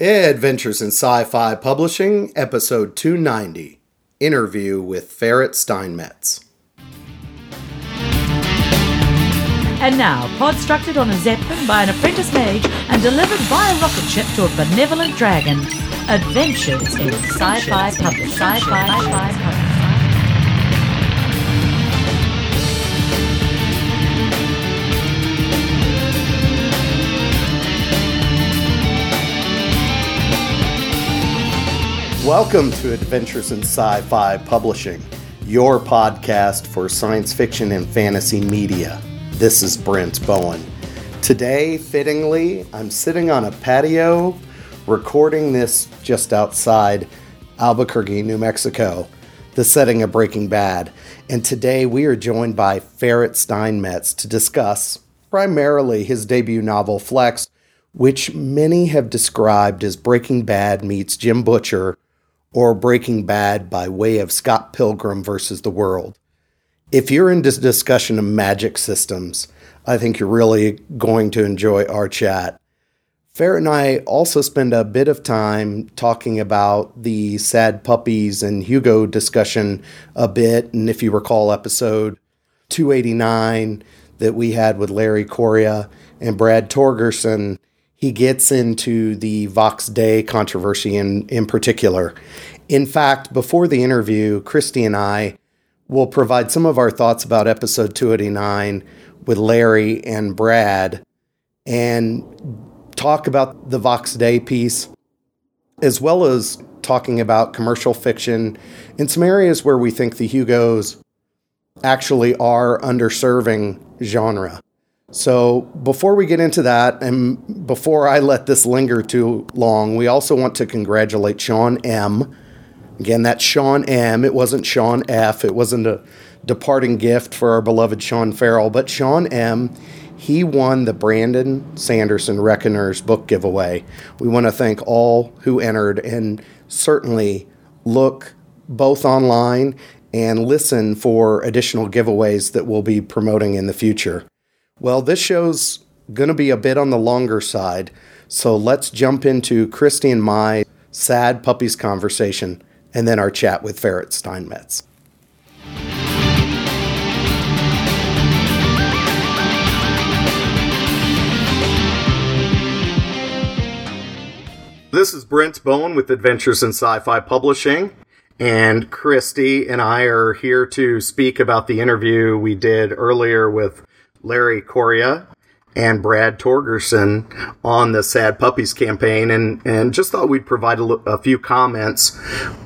Adventures in Sci Fi Publishing, Episode 290 Interview with Ferrett Steinmetz. And now, podstructed on a zeppelin by an apprentice mage and delivered via rocket ship to a benevolent dragon. Adventures in Sci-Fi Publishing. Sci-Fi Publishing. Welcome to Adventures in Sci Fi Publishing, your podcast for science fiction and fantasy media. This is Brent Bowen. Today, fittingly, I'm sitting on a patio recording this just outside Albuquerque, New Mexico, the setting of Breaking Bad. And today we are joined by Ferrett Steinmetz to discuss primarily his debut novel, Flex, which many have described as Breaking Bad meets Jim Butcher or Breaking Bad by way of Scott Pilgrim versus the World. If you're into discussion of magic systems, I think you're really going to enjoy our chat. Ferrett and I also spend a bit of time talking about the sad puppies and Hugo discussion a bit. And if you recall episode 289 that we had with Larry Correia and Brad Torgersen, he gets into the Vox Day controversy in, in particular. In fact, before the interview, Christy and I will provide some of our thoughts about episode 289 with Larry and Brad and talk about the Vox Day piece, as well as talking about commercial fiction in some areas where we think the Hugos actually are underserving genre. So, before we get into that, and before I let this linger too long, we also want to congratulate Sean M. Again, that's Sean M. It wasn't Sean F. It wasn't a departing gift for our beloved Sean Farrell, but Sean M. He won the Brandon Sanderson Reckoners book giveaway. We want to thank all who entered and certainly look both online and listen for additional giveaways that we'll be promoting in the future. Well, this show's going to be a bit on the longer side, so let's jump into Christy and my sad puppies conversation and then our chat with Ferrett Steinmetz. This is Brent Bowen with Adventures in Sci Fi Publishing. And Christy and I are here to speak about the interview we did earlier with Larry Correia and Brad Torgersen on the Sad Puppies campaign, and, and just thought we'd provide a, a, few comments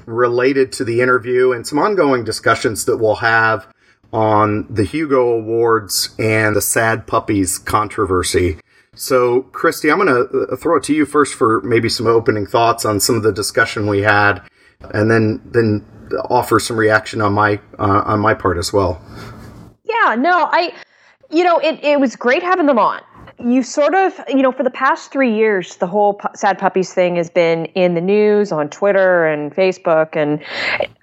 related to the interview and some ongoing discussions that we'll have on the Hugo Awards and the Sad Puppies controversy. So, Christy, I'm going to uh, throw it to you first for maybe some opening thoughts on some of the discussion we had, and then then offer some reaction on my uh, on my part as well. Yeah, no, I you know, it, it was great having them on. You sort of, you know, for the past three years, the whole Sad Puppies thing has been in the news on Twitter and Facebook. And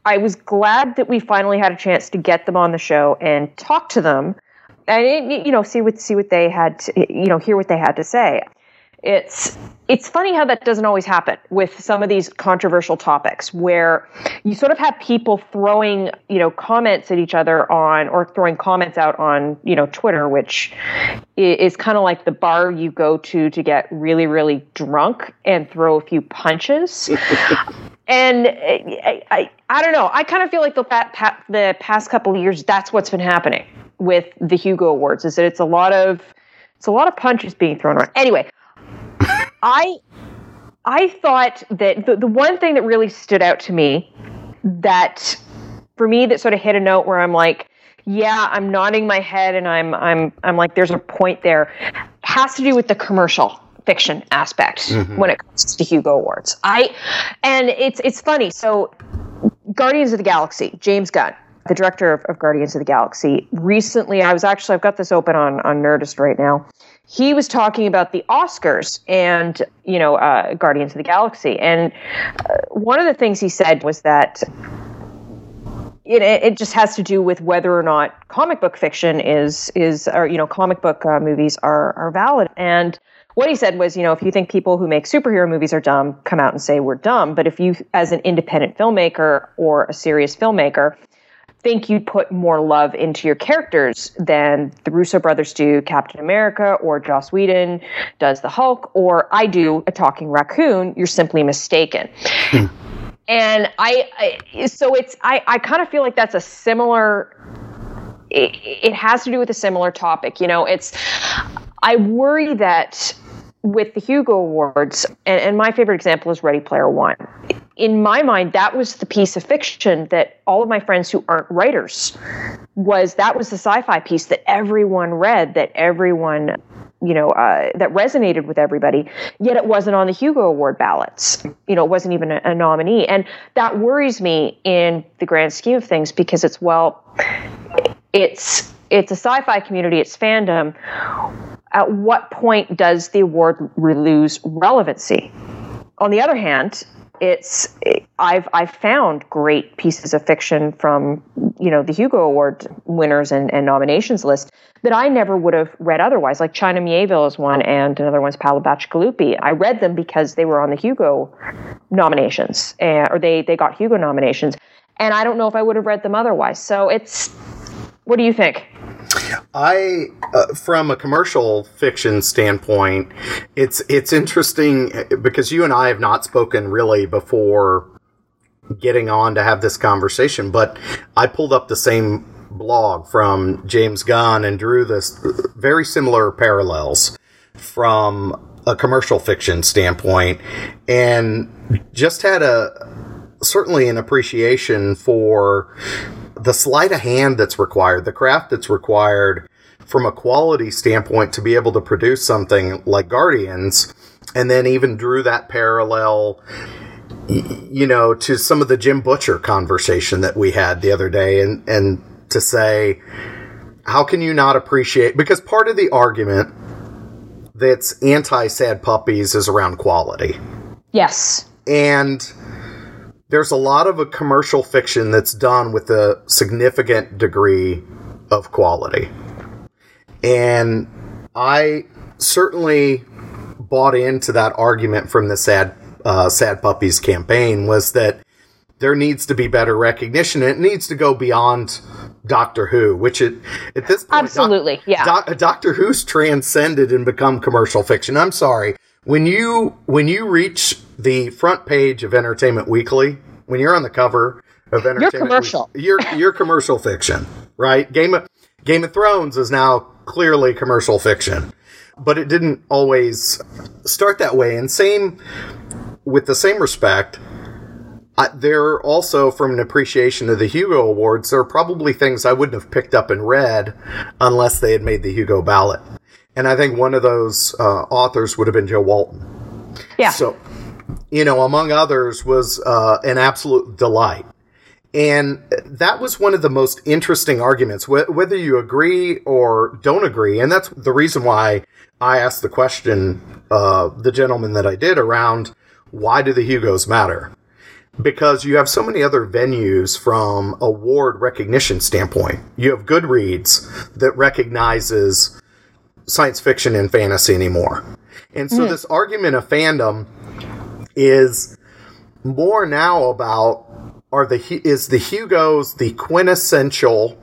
I was glad that we finally had a chance to get them on the show and talk to them and, you know, see what, see what they had, to, you know, hear what they had to say it's it's funny how that doesn't always happen with some of these controversial topics where you sort of have people throwing you know comments at each other on or throwing comments out on you know twitter which is kind of like the bar you go to to get really really drunk and throw a few punches. And uh, I, I, I don't know. I kind of feel like the, the past couple of years that's what's been happening with the hugo awards is that it's a lot of it's a lot of punches being thrown around. Anyway I I thought that the, the one thing that really stood out to me that for me that sort of hit a note where I'm like, yeah, I'm nodding my head and I'm I'm I'm like there's a point there has to do with the commercial fiction aspect mm-hmm. when it comes to Hugo Awards. I and it's it's funny. So Guardians of the Galaxy, James Gunn, the director of, of Guardians of the Galaxy, recently I was actually I've got this open on on Nerdist right now he was talking about the Oscars and you know uh, Guardians of the Galaxy, and uh, one of the things he said was that it, it just has to do with whether or not comic book fiction is is or you know comic book uh, movies are are valid and what he said was, you know, if you think people who make superhero movies are dumb, come out and say we're dumb. But if you, as an independent filmmaker or a serious filmmaker, think you'd put more love into your characters than the Russo brothers do Captain America or Joss Whedon does the Hulk or I do a talking raccoon, you're simply mistaken. Hmm. And I, I, so it's I, I kind of feel like that's a similar it, it has to do with a similar topic. You know, it's I worry that with the Hugo Awards, and, and, my favorite example is Ready Player One. In my mind, that was the piece of fiction that all of my friends who aren't writers was that was the sci-fi piece that everyone read, that everyone you know uh, that resonated with everybody. Yet it wasn't on the Hugo Award ballots. You know, it wasn't even a, a nominee, and that worries me in the grand scheme of things because it's well, it's it's a sci-fi community, it's fandom. At what point does the award lose relevancy? On the other hand, it's I've I've found great pieces of fiction from you know the Hugo Award winners and, and nominations list that I never would have read otherwise. Like China Miéville is one, and another one's Paolo Bacigalupi. I read them because they were on the Hugo nominations, or they they got Hugo nominations, and I don't know if I would have read them otherwise. So it's what do you think? I, uh, from a commercial fiction standpoint, it's it's interesting because you and I have not spoken really before getting on to have this conversation. But I pulled up the same blog from James Gunn and drew this very similar parallels from a commercial fiction standpoint, and just had a certainly an appreciation for the sleight of hand that's required, the craft that's required from a quality standpoint to be able to produce something like Guardians, and then even drew that parallel, you know, to some of the Jim Butcher conversation that we had the other day, and and to say, how can you not appreciate? Because part of the argument that's anti sad puppies is around quality. Yes. And there's a lot of a commercial fiction that's done with a significant degree of quality. And I certainly bought into that argument from the sad uh, sad puppies campaign was that there needs to be better recognition. It needs to go beyond Doctor Who, which it, at this point, absolutely, Doc, yeah. Doc, Doctor Who's transcended and become commercial fiction. I'm sorry when you when you reach the front page of Entertainment Weekly, when you're on the cover of Entertainment, you're commercial. You're commercial fiction, right? Game of Game of Thrones is now clearly commercial fiction, but it didn't always start that way. And same with the same respect. I, there also, from an appreciation of the Hugo Awards, there are probably things I wouldn't have picked up and read unless they had made the Hugo ballot. And I think one of those uh, authors would have been Jo Walton. Yeah. So you know, among others, was uh, an absolute delight. And that was one of the most interesting arguments, wh- whether you agree or don't agree. And that's the reason why I asked the question, uh, the gentleman that I did, around why do the Hugos matter? Because you have so many other venues from award recognition standpoint. You have Goodreads that recognizes science fiction and fantasy anymore. And so mm. this argument of fandom is more now about are the is the Hugo's the quintessential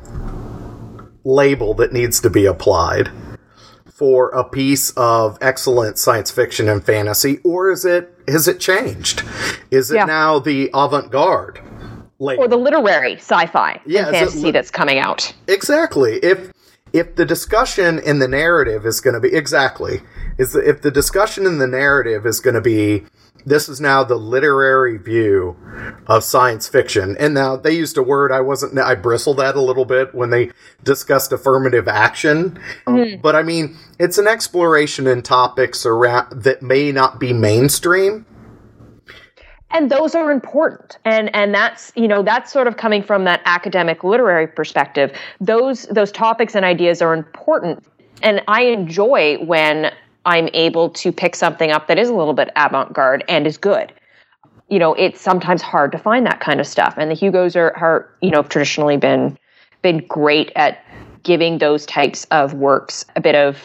label that needs to be applied for a piece of excellent science fiction and fantasy or is it has it changed is it yeah. now the avant-garde label? or the literary sci-fi yeah, and fantasy li- that's coming out exactly if if the discussion in the narrative is going to be exactly is if the discussion in the narrative is going to be this is now the literary view of science fiction. And now they used a word I wasn't, I bristled at a little bit when they discussed affirmative action. Mm-hmm. but I mean, it's an exploration in topics around that may not be mainstream. And those are important. And, and that's, you know, that's sort of coming from that academic literary perspective. Those, those topics and ideas are important. And I enjoy when I'm able to pick something up that is a little bit avant garde and is good. You know, it's sometimes hard to find that kind of stuff. And the Hugos are, are you know, traditionally been been great at giving those types of works a bit of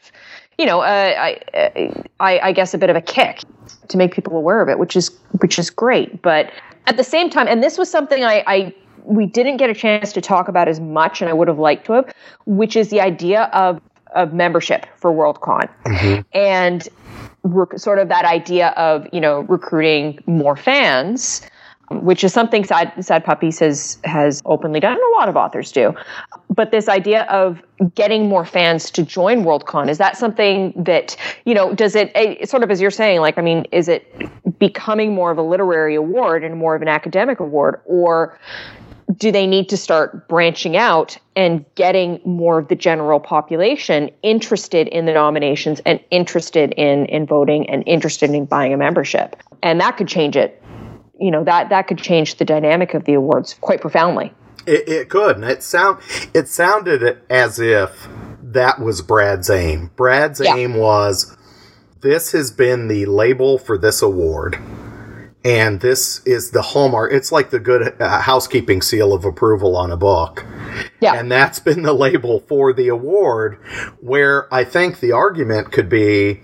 you know, uh, I, I, I guess a bit of a kick to make people aware of it, which is which is great. But at the same time, and this was something I, I we didn't get a chance to talk about as much, and I would have liked to have, which is the idea of of membership for Worldcon, mm-hmm. and rec- sort of that idea of you know recruiting more fans which is something Sad, Sad Puppies has has openly done, and a lot of authors do. But this idea of getting more fans to join Worldcon is that something that you know does it, it sort of as you're saying, like I mean, is it becoming more of a literary award and more of an academic award, or do they need to start branching out and getting more of the general population interested in the nominations and interested in in voting and interested in buying a membership and that could change it you know that that could change the dynamic of the awards quite profoundly. It, it could, and it sound it sounded as if that was Brad's aim. Brad's yeah. aim was this has been the label for this award. And this is the hallmark. It's like the good uh, housekeeping seal of approval on a book. Yeah. And that's been the label for the award, where I think the argument could be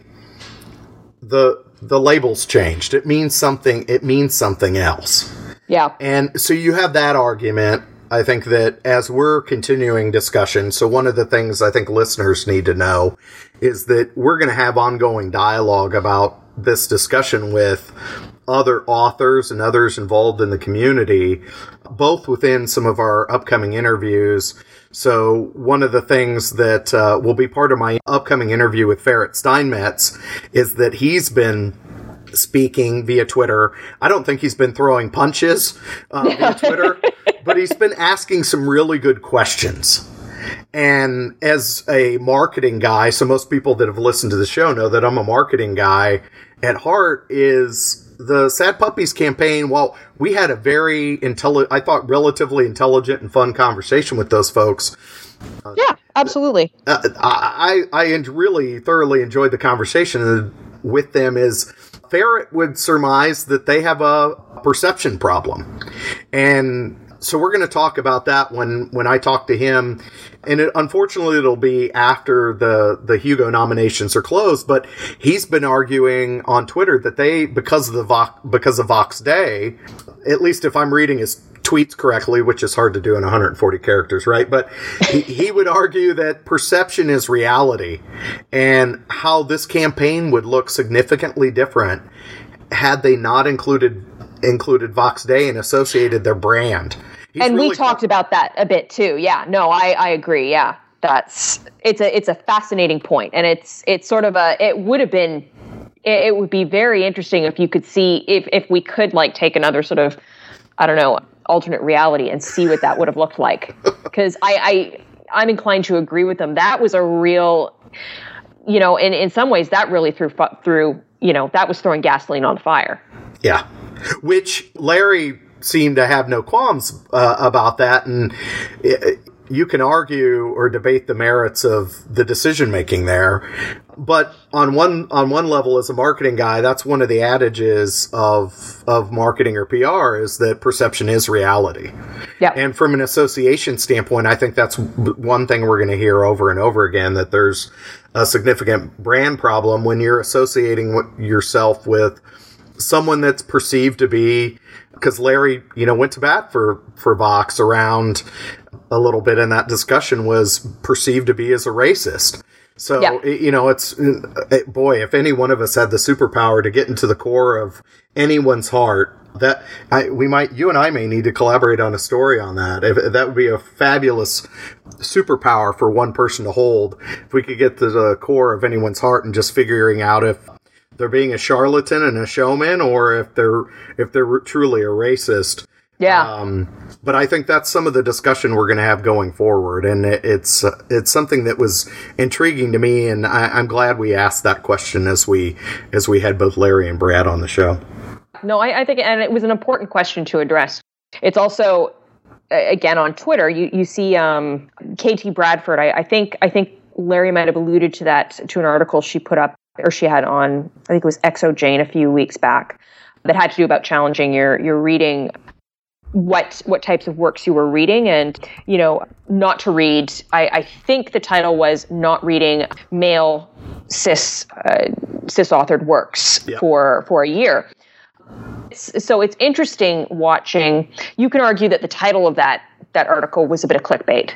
the the label's changed. It means something. It means something else. Yeah. And so you have that argument. I think that as we're continuing discussion, so one of the things I think listeners need to know is that we're going to have ongoing dialogue about this discussion with other authors and others involved in the community, both within some of our upcoming interviews so one of the things that uh, will be part of my upcoming interview with Ferrett Steinmetz is that he's been speaking via Twitter. I don't think he's been throwing punches uh, via Twitter, but he's been asking some really good questions. And as a marketing guy, so most people that have listened to the show know that I'm a marketing guy at heart is the Sad Puppies campaign, well, we had a very intelligent, I thought, relatively intelligent and fun conversation with those folks. Uh, yeah, absolutely. Uh, I, I really thoroughly enjoyed the conversation with them. Is Ferrett would surmise that they have a perception problem, and so we're going to talk about that when when I talk to him, and it, unfortunately it'll be after the the Hugo nominations are closed. But he's been arguing on Twitter that they because of the Vox, because of Vox Day, at least if I'm reading his tweets correctly, which is hard to do in 140 characters, right? But he, he would argue that perception is reality, and how this campaign would look significantly different had they not included included Vox Day and associated their brand. And really we talked about that a bit too. Yeah, no, I, I agree. Yeah, that's it's a it's a fascinating point, and it's it's sort of a it would have been it, it would be very interesting if you could see if if we could like take another sort of I don't know alternate reality and see what that would have looked like because I, I I'm inclined to agree with them. That was a real, you know, in in some ways that really threw through you know that was throwing gasoline on the fire. Yeah, which Larry seem to have no qualms uh, about that, and it, you can argue or debate the merits of the decision making there. But on one on one level, as a marketing guy, that's one of the adages of of marketing or PR is that perception is reality. Yeah. And from an association standpoint, I think that's one thing we're going to hear over and over again that there's a significant brand problem when you're associating yourself with someone that's perceived to be because Larry, you know, went to bat for for Vox around a little bit in that discussion was perceived to be as a racist. So yeah. you know, it's uh, boy, if any one of us had the superpower to get into the core of anyone's heart, that I, we might, you and I may need to collaborate on a story on that. If, that would be a fabulous superpower for one person to hold. If we could get to the core of anyone's heart and just figuring out if they're being a charlatan and a showman, or if they're if they're truly a racist. Yeah. Um, but I think that's some of the discussion we're going to have going forward, and it, it's uh, it's something that was intriguing to me, and I, am glad we asked that question as we as we had both Larry and Brad on the show. No, I, I think, and it was an important question to address. It's also again on Twitter, you you see um, KT Bradford. I, I think I think Larry might have alluded to that to an article she put up or she had on, I think it was xoJane a few weeks back, that had to do about challenging your your reading what what types of works you were reading. And you know not to read i, I think the title was not reading male cis uh, cis authored works Yeah. for for a year. So it's interesting watching. You can argue that the title of that that article was a bit of clickbait.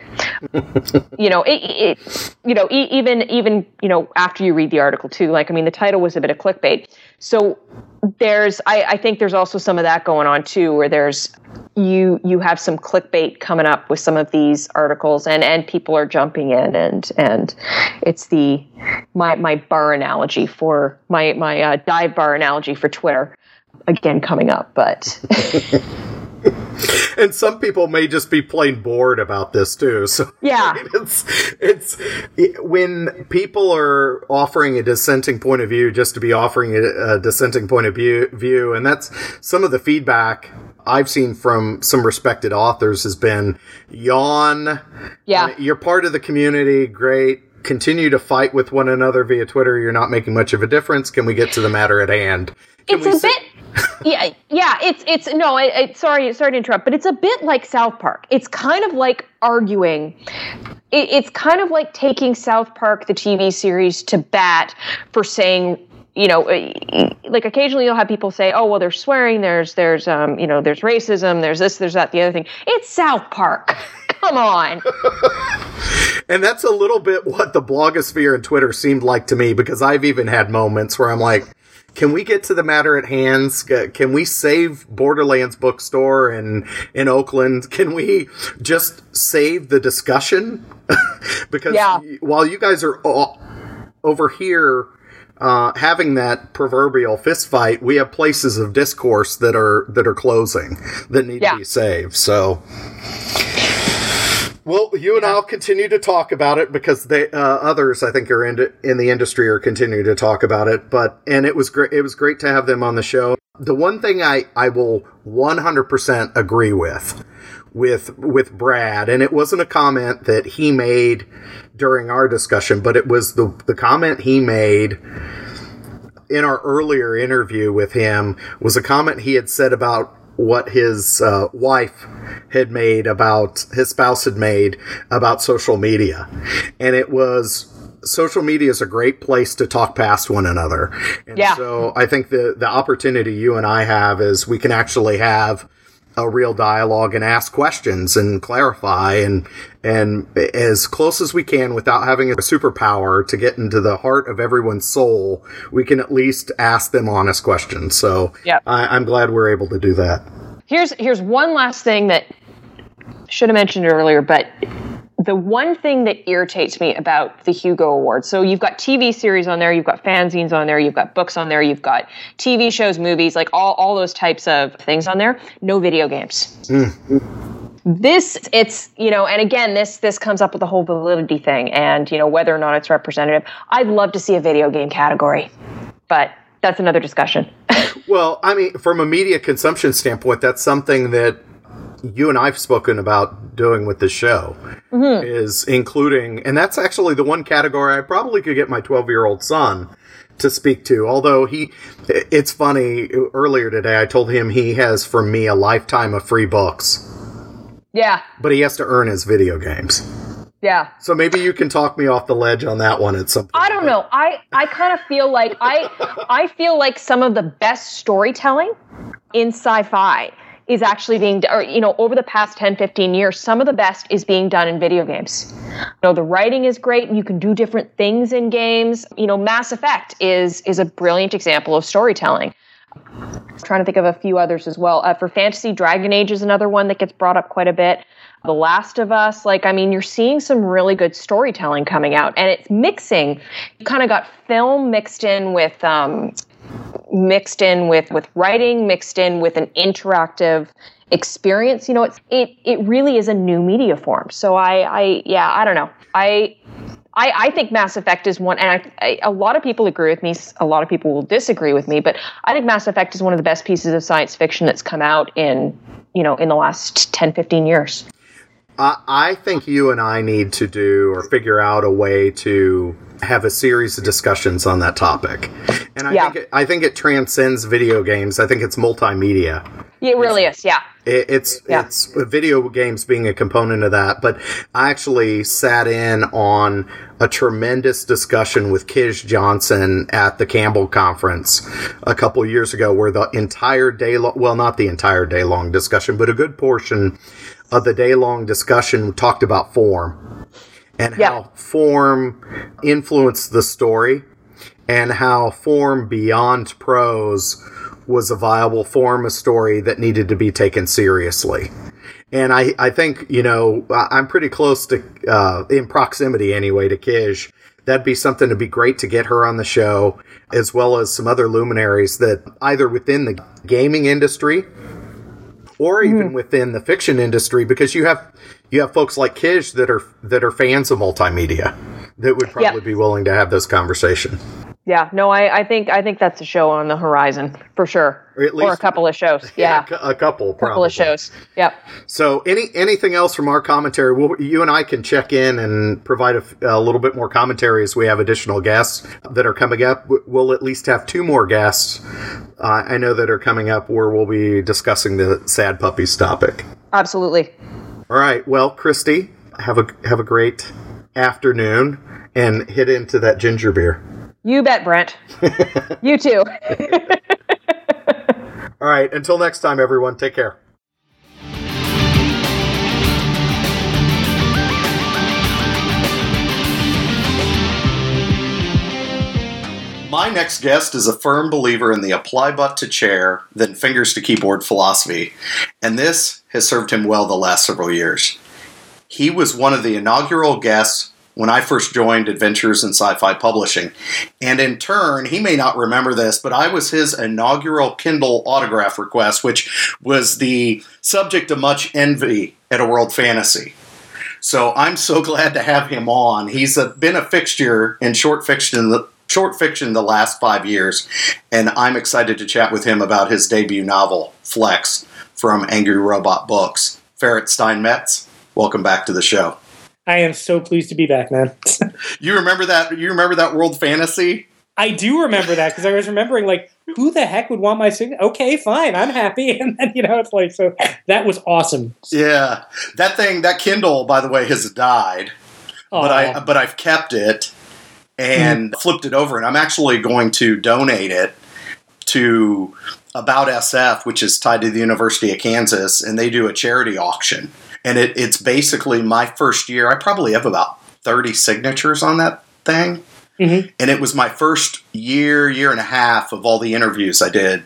You know it, it you know e- even even you know after you read the article too like i mean the title was a bit of clickbait. So there's I, I think there's also some of that going on too where there's you you have some clickbait coming up with some of these articles and and people are jumping in and and it's the my my bar analogy for my my uh, dive bar analogy for twitter again coming up but and some people may just be plain bored about this too. So Yeah. I mean, it's it's it- when people are offering a dissenting point of view just to be offering a, a dissenting point of view, view, and that's some of the feedback. I've seen from some respected authors has been yawn. yeah Uh, You're part of the community. Great. Continue to fight with one another via Twitter. You're not making much of a difference. Can we get to the matter at hand? Can it's a bit yeah yeah it's it's no sorry sorry to interrupt but it's a bit like south park. It's kind of like arguing. It, it's kind of like taking south park the tv series to bat for saying you know eh, like occasionally you'll have people say oh well there's swearing there's there's um you know there's racism there's this there's that the other thing. It's south park. Come on. And that's a little bit what the blogosphere and Twitter seemed like to me because I've even had moments where I'm like, can we get to the matter at hand? Can we save Borderlands bookstore in in Oakland? Can we just save the discussion? because Yeah. while you guys are over here uh, having that proverbial fist fight, we have places of discourse that are that are closing that need Yeah. to be saved. So. Well, you and I'll continue to talk about it because they uh, others I think are in in the industry are continuing to talk about it. But and it was great. It was great to have them on the show. The one thing I I will 100% agree with with with Brad, and it wasn't a comment that he made during our discussion, but it was the the comment he made in our earlier interview with him was a comment he had said about what his uh, wife had made about his spouse had made about social media and it was social media is a great place to talk past one another and Yeah. so i think the the opportunity you and i have is we can actually have a real dialogue and ask questions and clarify and and as close as we can without having a superpower to get into the heart of everyone's soul we can at least ask them honest questions so Yep. I, i'm glad we're able to do that here's here's one last thing that should have mentioned earlier, but the one thing that irritates me about the Hugo Awards. So you've got TV series on there, you've got fanzines on there, you've got books on there, you've got TV shows, movies, like all all those types of things on there. No video games. Hmm. This it's you know, and again, this this comes up with the whole validity thing, and you know whether or not it's representative. I'd love to see a video game category, but that's another discussion. well i mean from a media consumption standpoint that's something that you and i've spoken about doing with the show mm-hmm. is including and that's actually the one category i probably could get my 12 year old son to speak to. Although he it's funny earlier today i told him he has from me a lifetime of free books. Yeah, but he has to earn his video games. Yeah. so maybe you can talk me off the ledge on that one at some point. I don't know. I I kind of feel like I I feel like some of the best storytelling in sci-fi is actually being or you know over the past 10 15 years some of the best is being done in video games. You know the writing is great. And you can do different things in games. You know mass effect is is a brilliant example of storytelling. I'm trying to think of a few others as well. Uh, for fantasy dragon age is another one that gets brought up quite a bit. The Last of Us, like, I mean, you're seeing some really good storytelling coming out, and it's mixing. You kind of got film mixed in with, um, mixed in with with writing, mixed in with an interactive experience. You know, it's it it really is a new media form. So I I yeah, I don't know. I I, I think Mass Effect is one, and I, I, a lot of people agree with me. A lot of people will disagree with me, but I think Mass Effect is one of the best pieces of science fiction that's come out in, you know, in the last 10, 15 years. I, I think you and I need to do or figure out a way to have a series of discussions on that topic. And I Yeah. think it, I think it transcends video games. I think it's multimedia. It really is. Yeah. It, it's Yeah. it's video games being a component of that. But I actually sat in on a tremendous discussion with Kij Johnson at the Campbell conference a couple years ago, where the entire day long, well, not the entire day long discussion, but a good portion of the day long discussion talked about form and Yeah. how form influenced the story and how form beyond prose was a viable form of story that needed to be taken seriously. And I, I think, you know, I'm pretty close to, uh, in proximity anyway, to Kij. That'd be something to be great to get her on the show, as well as some other luminaries that either within the gaming industry or even hmm. within the fiction industry, because you have you have folks like Kij that are that are fans of multimedia that would probably be willing to have this conversation. Yeah. No, I, I think I think that's a show on the horizon for sure. Or at least- a couple of shows. Yeah. a, a couple, a couple of shows. Yep. So, any anything else from our commentary? We'll, you and I can check in and provide a little bit more commentary as we have additional guests that are coming up. We'll at least have two more guests uh, I know that are coming up where we'll be discussing the sad puppies topic. Absolutely. All right. Well, Christy, have a have a great afternoon and hit into that ginger beer. You bet, Brent. you too. All right. Until next time, everyone. Take care. My next guest is a firm believer in the apply butt to chair, then fingers to keyboard philosophy, and this has served him well the last several years. He was one of the inaugural guests when I first joined Adventures in Sci Fi Publishing, and in turn, he may not remember this, but I was his inaugural Kindle autograph request, which was the subject of much envy at a World Fantasy. So I'm so glad to have him on. He's a, been a fixture in short fiction, the short fiction the last five years, and I'm excited to chat with him about his debut novel, Flex, from Angry Robot Books. Ferrett Steinmetz, welcome back to the show. I am so pleased to be back, man. You remember that? You remember that World Fantasy? I do remember that because I was remembering, like, who the heck would want my signature? Okay, fine, I'm happy. And then, you know, it's like, so that was awesome. Yeah, that thing, that Kindle, by the way, has died. but I but I've kept it and mm-hmm. flipped it over, and I'm actually going to donate it to About SF, which is tied to the University of Kansas, and they do a charity auction. And it, it's basically my first year. I probably have about 30 signatures on that thing. Mhm. And it was my first year, year and a half of all the interviews I did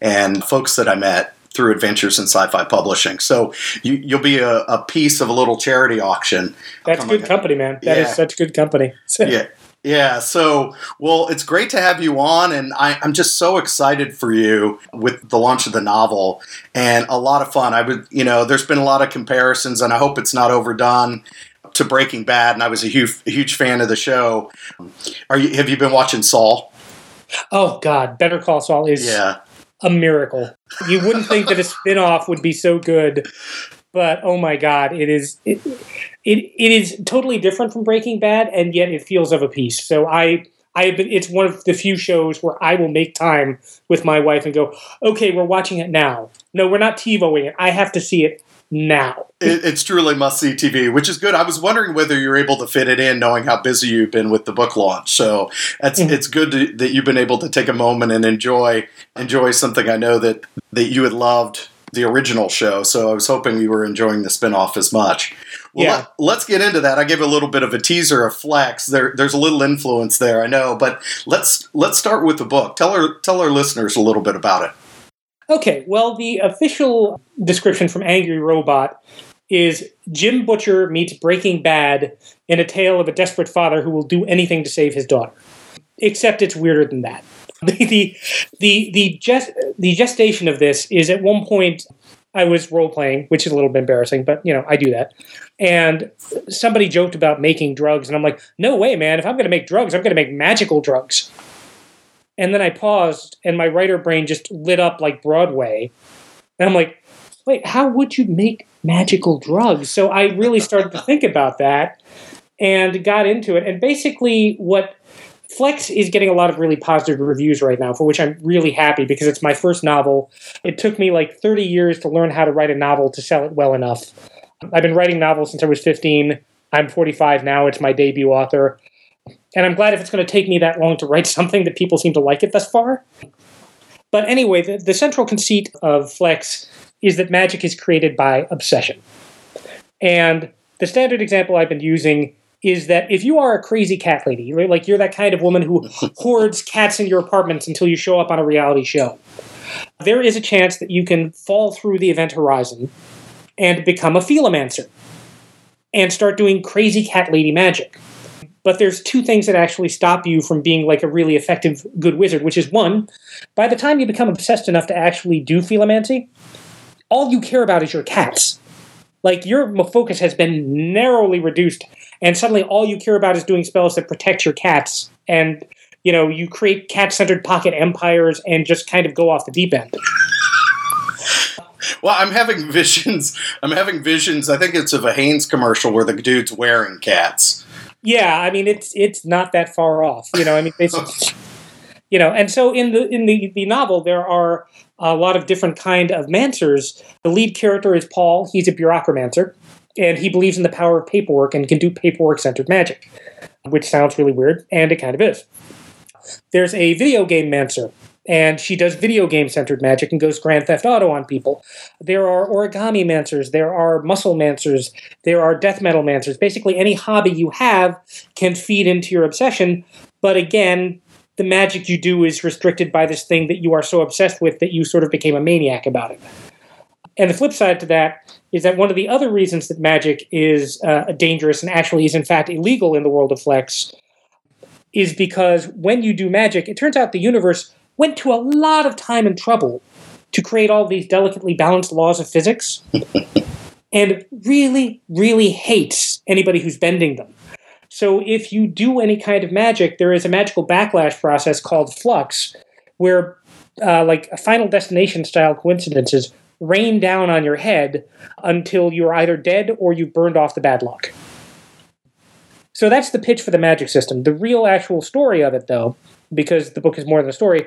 and folks that I met through Adventures in Sci-Fi Publishing. So you, you'll be a, a piece of a little charity auction. That's good company, man. That is Yeah. such good company. yeah yeah so well it's great to have you on and I, i'm just so excited for you with the launch of the novel and a lot of fun i would you know there's been a lot of comparisons and i hope it's not overdone to breaking bad and i was a huge, huge fan of the show are you have you been watching saul Oh, God. Better Call Saul is yeah a miracle. You wouldn't think that a spin off would be so good, but oh my God, it is. It, it, it is totally different from Breaking Bad, and yet it feels of a piece. So I. I have been, it's one of the few shows where I will make time with my wife and go, okay, we're watching it now. No, we're not TiVoing it. I have to see it now. it, it's truly must see TV, which is good. I was wondering whether you're able to fit it in, knowing how busy you've been with the book launch. So it's Mhm. it's good to, that you've been able to take a moment and enjoy enjoy something. I know that that you had loved the original show, so I was hoping you were enjoying the spinoff as much. Well, Yeah. let, us get into that. I gave a little bit of a teaser of Flex. There, there's a little influence there, I know, but let's let's start with the book. Tell our tell our listeners a little bit about it. Okay, well, the official description from Angry Robot is Jim Butcher meets Breaking Bad in a tale of a desperate father who will do anything to save his daughter. Except it's weirder than that. The the the gest, the gestation of this is at one point I was role playing, which is a little bit embarrassing, but you know I do that. And somebody joked about making drugs, and I'm like, no way, man! If I'm going to make drugs, I'm going to make magical drugs. And then I paused, and my writer brain just lit up like Broadway. And I'm like, wait, how would you make magical drugs? So I really started to think about that. and got into it. And basically, what Flex is getting a lot of really positive reviews right now, for which I'm really happy because it's my first novel. It took me like 30 years to learn how to write a novel to sell it well enough. I've been writing novels since I was 15. I'm 45 now. It's my debut author. And I'm glad if it's going to take me that long to write something that people seem to like it thus far. But anyway, the, the central conceit of Flex is that magic is created by obsession. And the standard example I've been using is that if you are a crazy cat lady, right, like you're that kind of woman who hoards cats in your apartments until you show up on a reality show, there is a chance that you can fall through the event horizon and become a philomancer and start doing crazy cat lady magic. But there's two things that actually stop you from being like a really effective good wizard, which is one, by the time you become obsessed enough to actually do philomancy, all you care about is your cats. Like your focus has been narrowly reduced, and suddenly all you care about is doing spells that protect your cats. And you know, you create cat-centered pocket empires and just kind of go off the deep end. Well, I'm having visions. I'm having visions. I think it's of a Hanes commercial where the dude's wearing cats. Yeah, I mean it's it's not that far off. You know, I mean basically, you know, and so in the in the the novel there are a lot of different kind of mancers. The lead character is Paul. He's a bureaucramancer, and he believes in the power of paperwork and can do paperwork-centered magic, which sounds really weird, and it kind of is. There's a video game mancer, and she does video game centered magic and goes Grand Theft Auto on people. There are origami mancers, there are muscle mancers, there are death metal mancers. Basically, any hobby you have can feed into your obsession, but again, the magic you do is restricted by this thing that you are so obsessed with that you sort of became a maniac about it. And the flip side to that is that one of the other reasons that magic is uh, dangerous and actually is in fact illegal in the world of Flex is because when you do magic, it turns out the universe went to a lot of time and trouble to create all these delicately balanced laws of physics and really, really hates anybody who's bending them. So if you do any kind of magic, there is a magical backlash process called flux, where uh, like a final destination style coincidences rain down on your head until you're either dead or you've burned off the bad luck. So that's the pitch for the magic system. The real actual story of it, though, because the book is more than a story,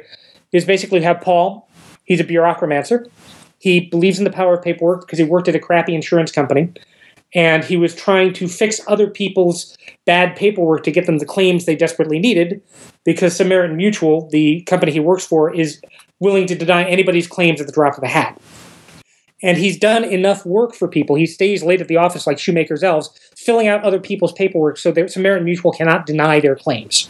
is basically have Paul, he's a bureaucramancer. He believes in the power of paperwork because he worked at a crappy insurance company. And he was trying to fix other people's bad paperwork to get them the claims they desperately needed because Samaritan Mutual, the company he works for, is willing to deny anybody's claims at the drop of a hat. And he's done enough work for people. He stays late at the office like shoemaker's elves, filling out other people's paperwork so that Samaritan Mutual cannot deny their claims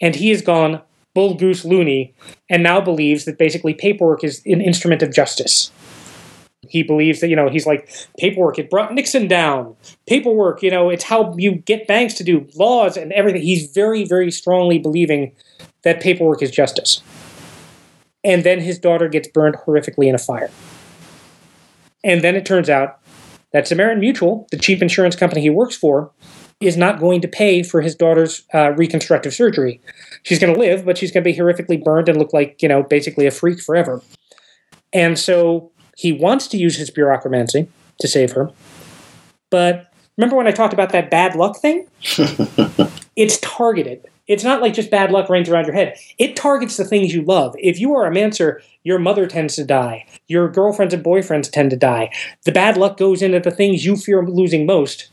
and he has gone bull goose loony and now believes that basically paperwork is an instrument of justice. He believes that, you know, he's like, paperwork, it brought Nixon down. Paperwork, you know, it's how you get banks to do laws and everything. He's very, very strongly believing that paperwork is justice. And then his daughter gets burned horrifically in a fire. And then it turns out that Samaritan Mutual, the cheap insurance company he works for, is not going to pay for his daughter's uh, reconstructive surgery. She's going to live, but she's going to be horrifically burned and look like, you know, basically a freak forever. And so he wants to use his bureaucramancy to save her. But remember when I talked about that bad luck thing? it's targeted. It's not like just bad luck rains around your head. It targets the things you love. If you are a mancer, your mother tends to die. Your girlfriends and boyfriends tend to die. The bad luck goes into the things you fear losing most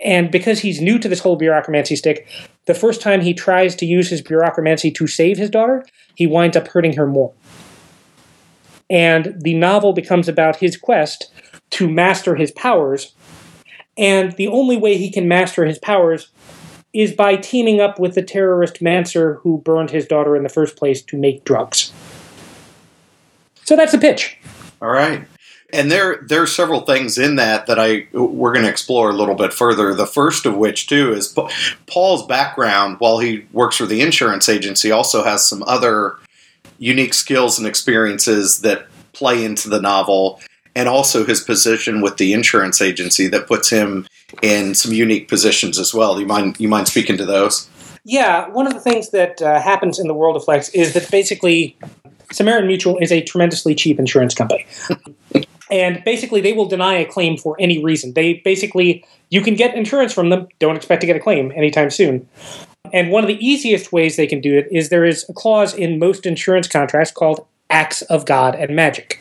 and because he's new to this whole bureaucramancy stick, the first time he tries to use his bureaucramancy to save his daughter, he winds up hurting her more. And the novel becomes about his quest to master his powers. And the only way he can master his powers is by teaming up with the terrorist Mancer who burned his daughter in the first place to make drugs. So that's the pitch. All right. And there there are several things in that that I we're going to explore a little bit further. The first of which too is Paul's background. While he works for the insurance agency, also has some other unique skills and experiences that play into the novel, and also his position with the insurance agency that puts him in some unique positions as well. You mind you mind speaking to those? Yeah, one of the things that uh, happens in the world of Flex is that basically Samaritan Mutual is a tremendously cheap insurance company. and basically they will deny a claim for any reason. They basically you can get insurance from them, don't expect to get a claim anytime soon. And one of the easiest ways they can do it is there is a clause in most insurance contracts called acts of God and magic.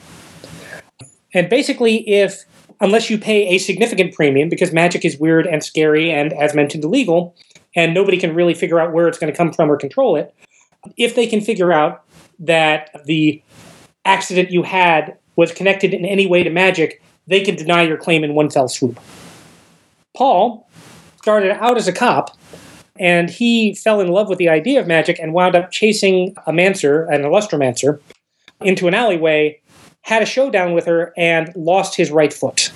And basically if unless you pay a significant premium because magic is weird and scary and as mentioned illegal and nobody can really figure out where it's going to come from or control it, if they can figure out that the accident you had was connected in any way to magic, they can deny your claim in one fell swoop. Paul started out as a cop, and he fell in love with the idea of magic and wound up chasing a mancer, an illustromancer, into an alleyway, had a showdown with her, and lost his right foot.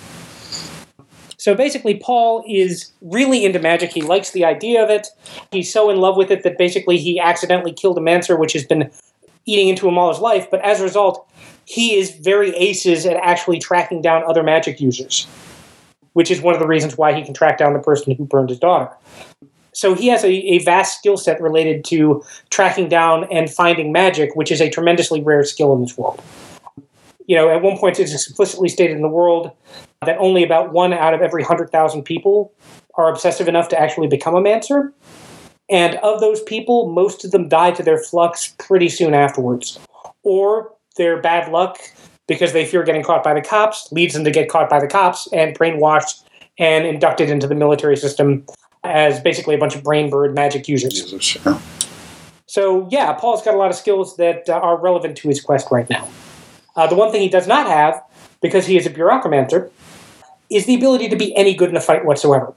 So basically, Paul is really into magic. He likes the idea of it. He's so in love with it that basically he accidentally killed a mancer, which has been eating into him all his life. But as a result, he is very aces at actually tracking down other magic users, which is one of the reasons why he can track down the person who burned his daughter. So he has a, a vast skill set related to tracking down and finding magic, which is a tremendously rare skill in this world. You know, at one point it's explicitly stated in the world that only about one out of every 100,000 people are obsessive enough to actually become a mancer. And of those people, most of them die to their flux pretty soon afterwards. Or their bad luck because they fear getting caught by the cops leads them to get caught by the cops and brainwashed and inducted into the military system as basically a bunch of brain bird magic users. So, yeah, Paul's got a lot of skills that uh, are relevant to his quest right now. Uh, the one thing he does not have, because he is a bureaucromancer, is the ability to be any good in a fight whatsoever.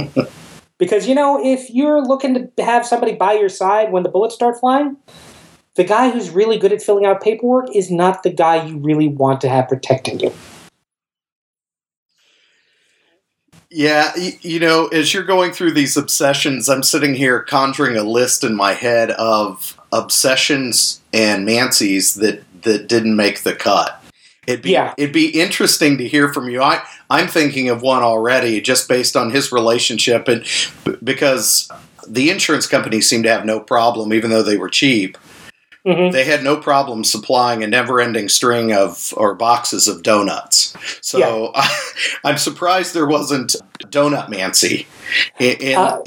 because, you know, if you're looking to have somebody by your side when the bullets start flying, the guy who's really good at filling out paperwork is not the guy you really want to have protecting you. Yeah, you know, as you're going through these obsessions, I'm sitting here conjuring a list in my head of obsessions and Mancy's that that didn't make the cut. It'd be yeah. it'd be interesting to hear from you. I I'm thinking of one already just based on his relationship and because the insurance companies seem to have no problem even though they were cheap Mm-hmm. They had no problem supplying a never-ending string of or boxes of donuts. So yeah. I, am surprised there wasn't donut Mancy. In, in, uh,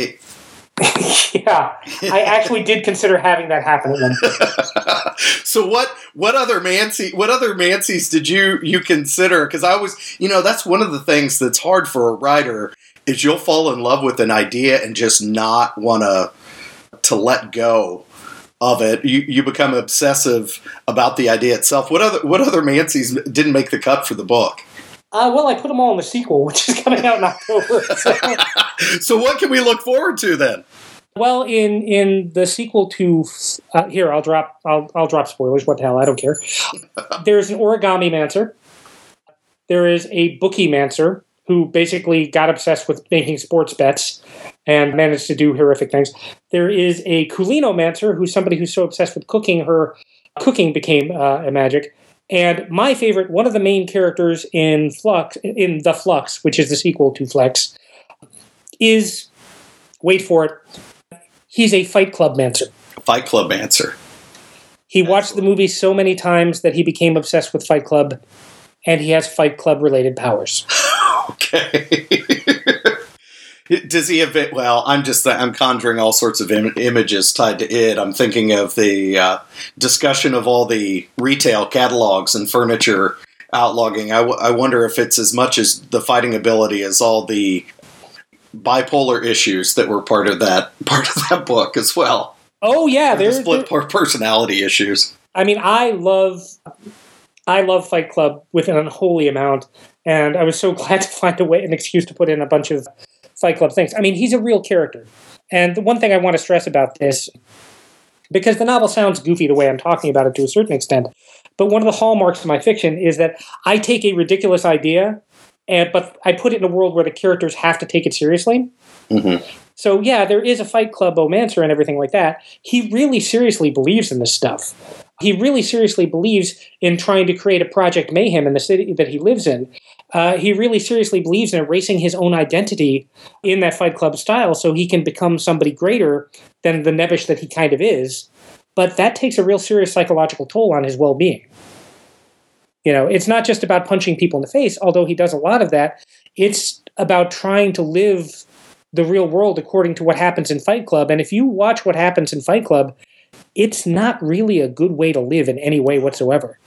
yeah, I actually did consider having that happen. so what? What other Mancy? What other Mancy's did you you consider? Because I was, you know, that's one of the things that's hard for a writer is you'll fall in love with an idea and just not want to to let go of it. You you become obsessive about the idea itself. What other what other Mancy's didn't make the cut for the book? Uh, well, I put them all in the sequel, which is coming out in October. So. so what can we look forward to then? Well, in in the sequel to uh, here, I'll drop I'll I'll drop spoilers. What the hell? I don't care. There's an origami mancer. There is a bookie mancer who basically got obsessed with making sports bets and managed to do horrific things. There is a Culinomancer, who's somebody who's so obsessed with cooking, her cooking became uh, a magic. And my favorite, one of the main characters in Flux, in The Flux, which is the sequel to Flex, is, wait for it, he's a Fight Club Mancer. Fight Club Mancer. He watched the movie so many times that he became obsessed with Fight Club, and he has Fight Club related powers. okay. Does he have it? Well, I'm just I'm conjuring all sorts of Im- images tied to it. I'm thinking of the uh, discussion of all the retail catalogs and furniture outlogging. I, w- I wonder if it's as much as the fighting ability as all the bipolar issues that were part of that part of that book as well. Oh yeah, there's the split there, personality issues. I mean, I love I love Fight Club with an unholy amount, and I was so glad to find a way an excuse to put in a bunch of Fight Club things. I mean, he's a real character. And the one thing I want to stress about this, because the novel sounds goofy the way I'm talking about it to a certain extent, but one of the hallmarks of my fiction is that I take a ridiculous idea, and but I put it in a world where the characters have to take it seriously. Mm-hmm. So yeah, there is a Fight Club romancer and everything like that. He really seriously believes in this stuff. He really seriously believes in trying to create a Project Mayhem in the city that he lives in. Uh, he really seriously believes in erasing his own identity in that Fight Club style so he can become somebody greater than the nebbish that he kind of is. But that takes a real serious psychological toll on his well being. You know, it's not just about punching people in the face, although he does a lot of that. It's about trying to live the real world according to what happens in Fight Club. And if you watch what happens in Fight Club, it's not really a good way to live in any way whatsoever.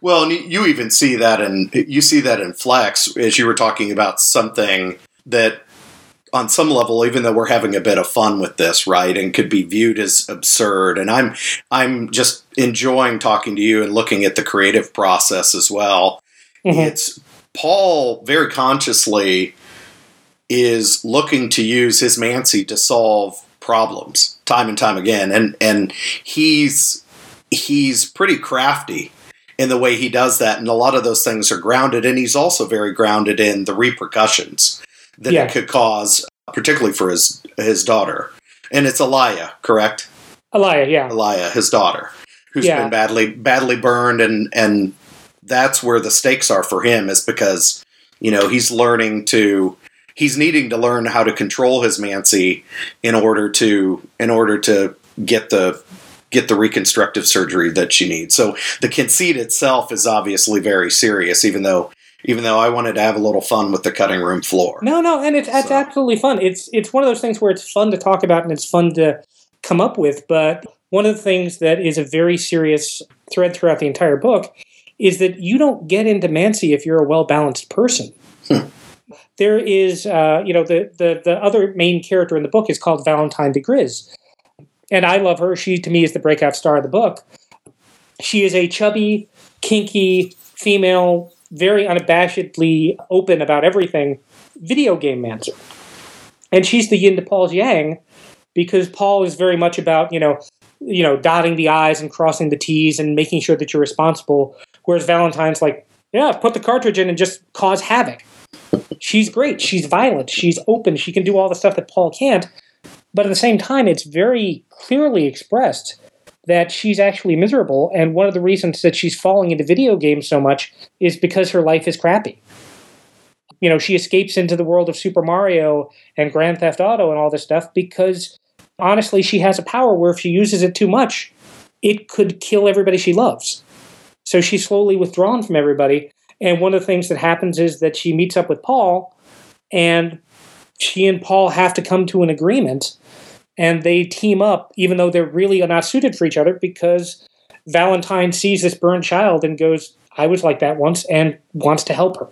Well, and you even see that in you see that in Flex as you were talking about something that on some level, even though we're having a bit of fun with this, right, and could be viewed as absurd, and I'm I'm just enjoying talking to you and looking at the creative process as well. Mm-hmm. It's Paul very consciously is looking to use his Mancy to solve problems time and time again, and and he's he's pretty crafty in the way he does that, and a lot of those things are grounded, and he's also very grounded in the repercussions that yeah. it could cause, uh, particularly for his his daughter. And it's Aliyah, correct? Aliyah, yeah. Aliyah, his daughter, who's yeah. been badly badly burned, and and that's where the stakes are for him, is because you know he's learning to he's needing to learn how to control his Mancy in order to in order to get the get the reconstructive surgery that she needs. So the conceit itself is obviously very serious, even though even though I wanted to have a little fun with the cutting room floor. No, no, and it's, so. it's absolutely fun. It's it's one of those things where it's fun to talk about and it's fun to come up with. But one of the things that is a very serious thread throughout the entire book is that you don't get into Mancy if you're a well balanced person. Hmm. There is, uh, you know, the, the the other main character in the book is called Valentine de Gris, and I love her. She to me is the breakout star of the book. She is a chubby, kinky female very unabashedly open about everything video game mancer. And she's the yin to Paul's yang because Paul is very much about, you know, you know, dotting the I's and crossing the T's and making sure that you're responsible. Whereas Valentine's like, yeah, put the cartridge in and just cause havoc. She's great. She's violent. She's open. She can do all the stuff that Paul can't. But at the same time, it's very clearly expressed that she's actually miserable. And one of the reasons that she's falling into video games so much is because her life is crappy. You know, she escapes into the world of Super Mario and Grand Theft Auto and all this stuff because honestly, she has a power where if she uses it too much, it could kill everybody she loves. So she's slowly withdrawn from everybody. And one of the things that happens is that she meets up with Paul, and she and Paul have to come to an agreement and they team up, even though they're really not suited for each other, because Valentine sees this burned child and goes, "I was like that once," and wants to help her.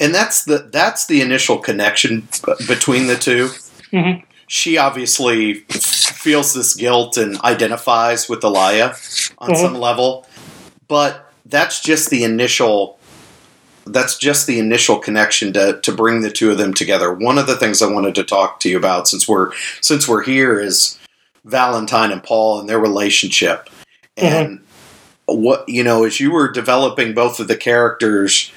And that's the that's the initial connection between the 2 mm-hmm. She obviously feels this guilt and identifies with Aliyah on mm-hmm. some level, but that's just the initial that's just the initial connection to, to bring the two of them together. One of the things I wanted to talk to you about since we're since we're here is Valentine and Paul and their relationship. Mm-hmm. And what you know, as you were developing both of the characters,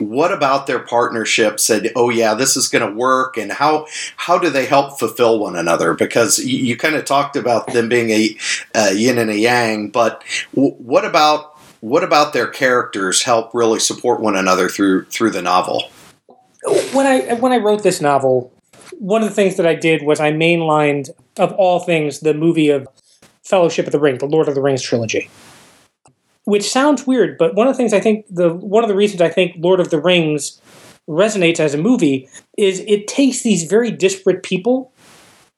what about their partnership said, "Oh yeah, this is going to work," and how how do they help fulfill one another? Because you, you kind of talked about them being a, a yin and a yang, but w- what about what about their characters help really support one another through through the novel? When I when I wrote this novel, one of the things that I did was I mainlined of all things the movie of Fellowship of the Ring, the Lord of the Rings trilogy. Which sounds weird, but one of the things I think the one of the reasons I think Lord of the Rings resonates as a movie is it takes these very disparate people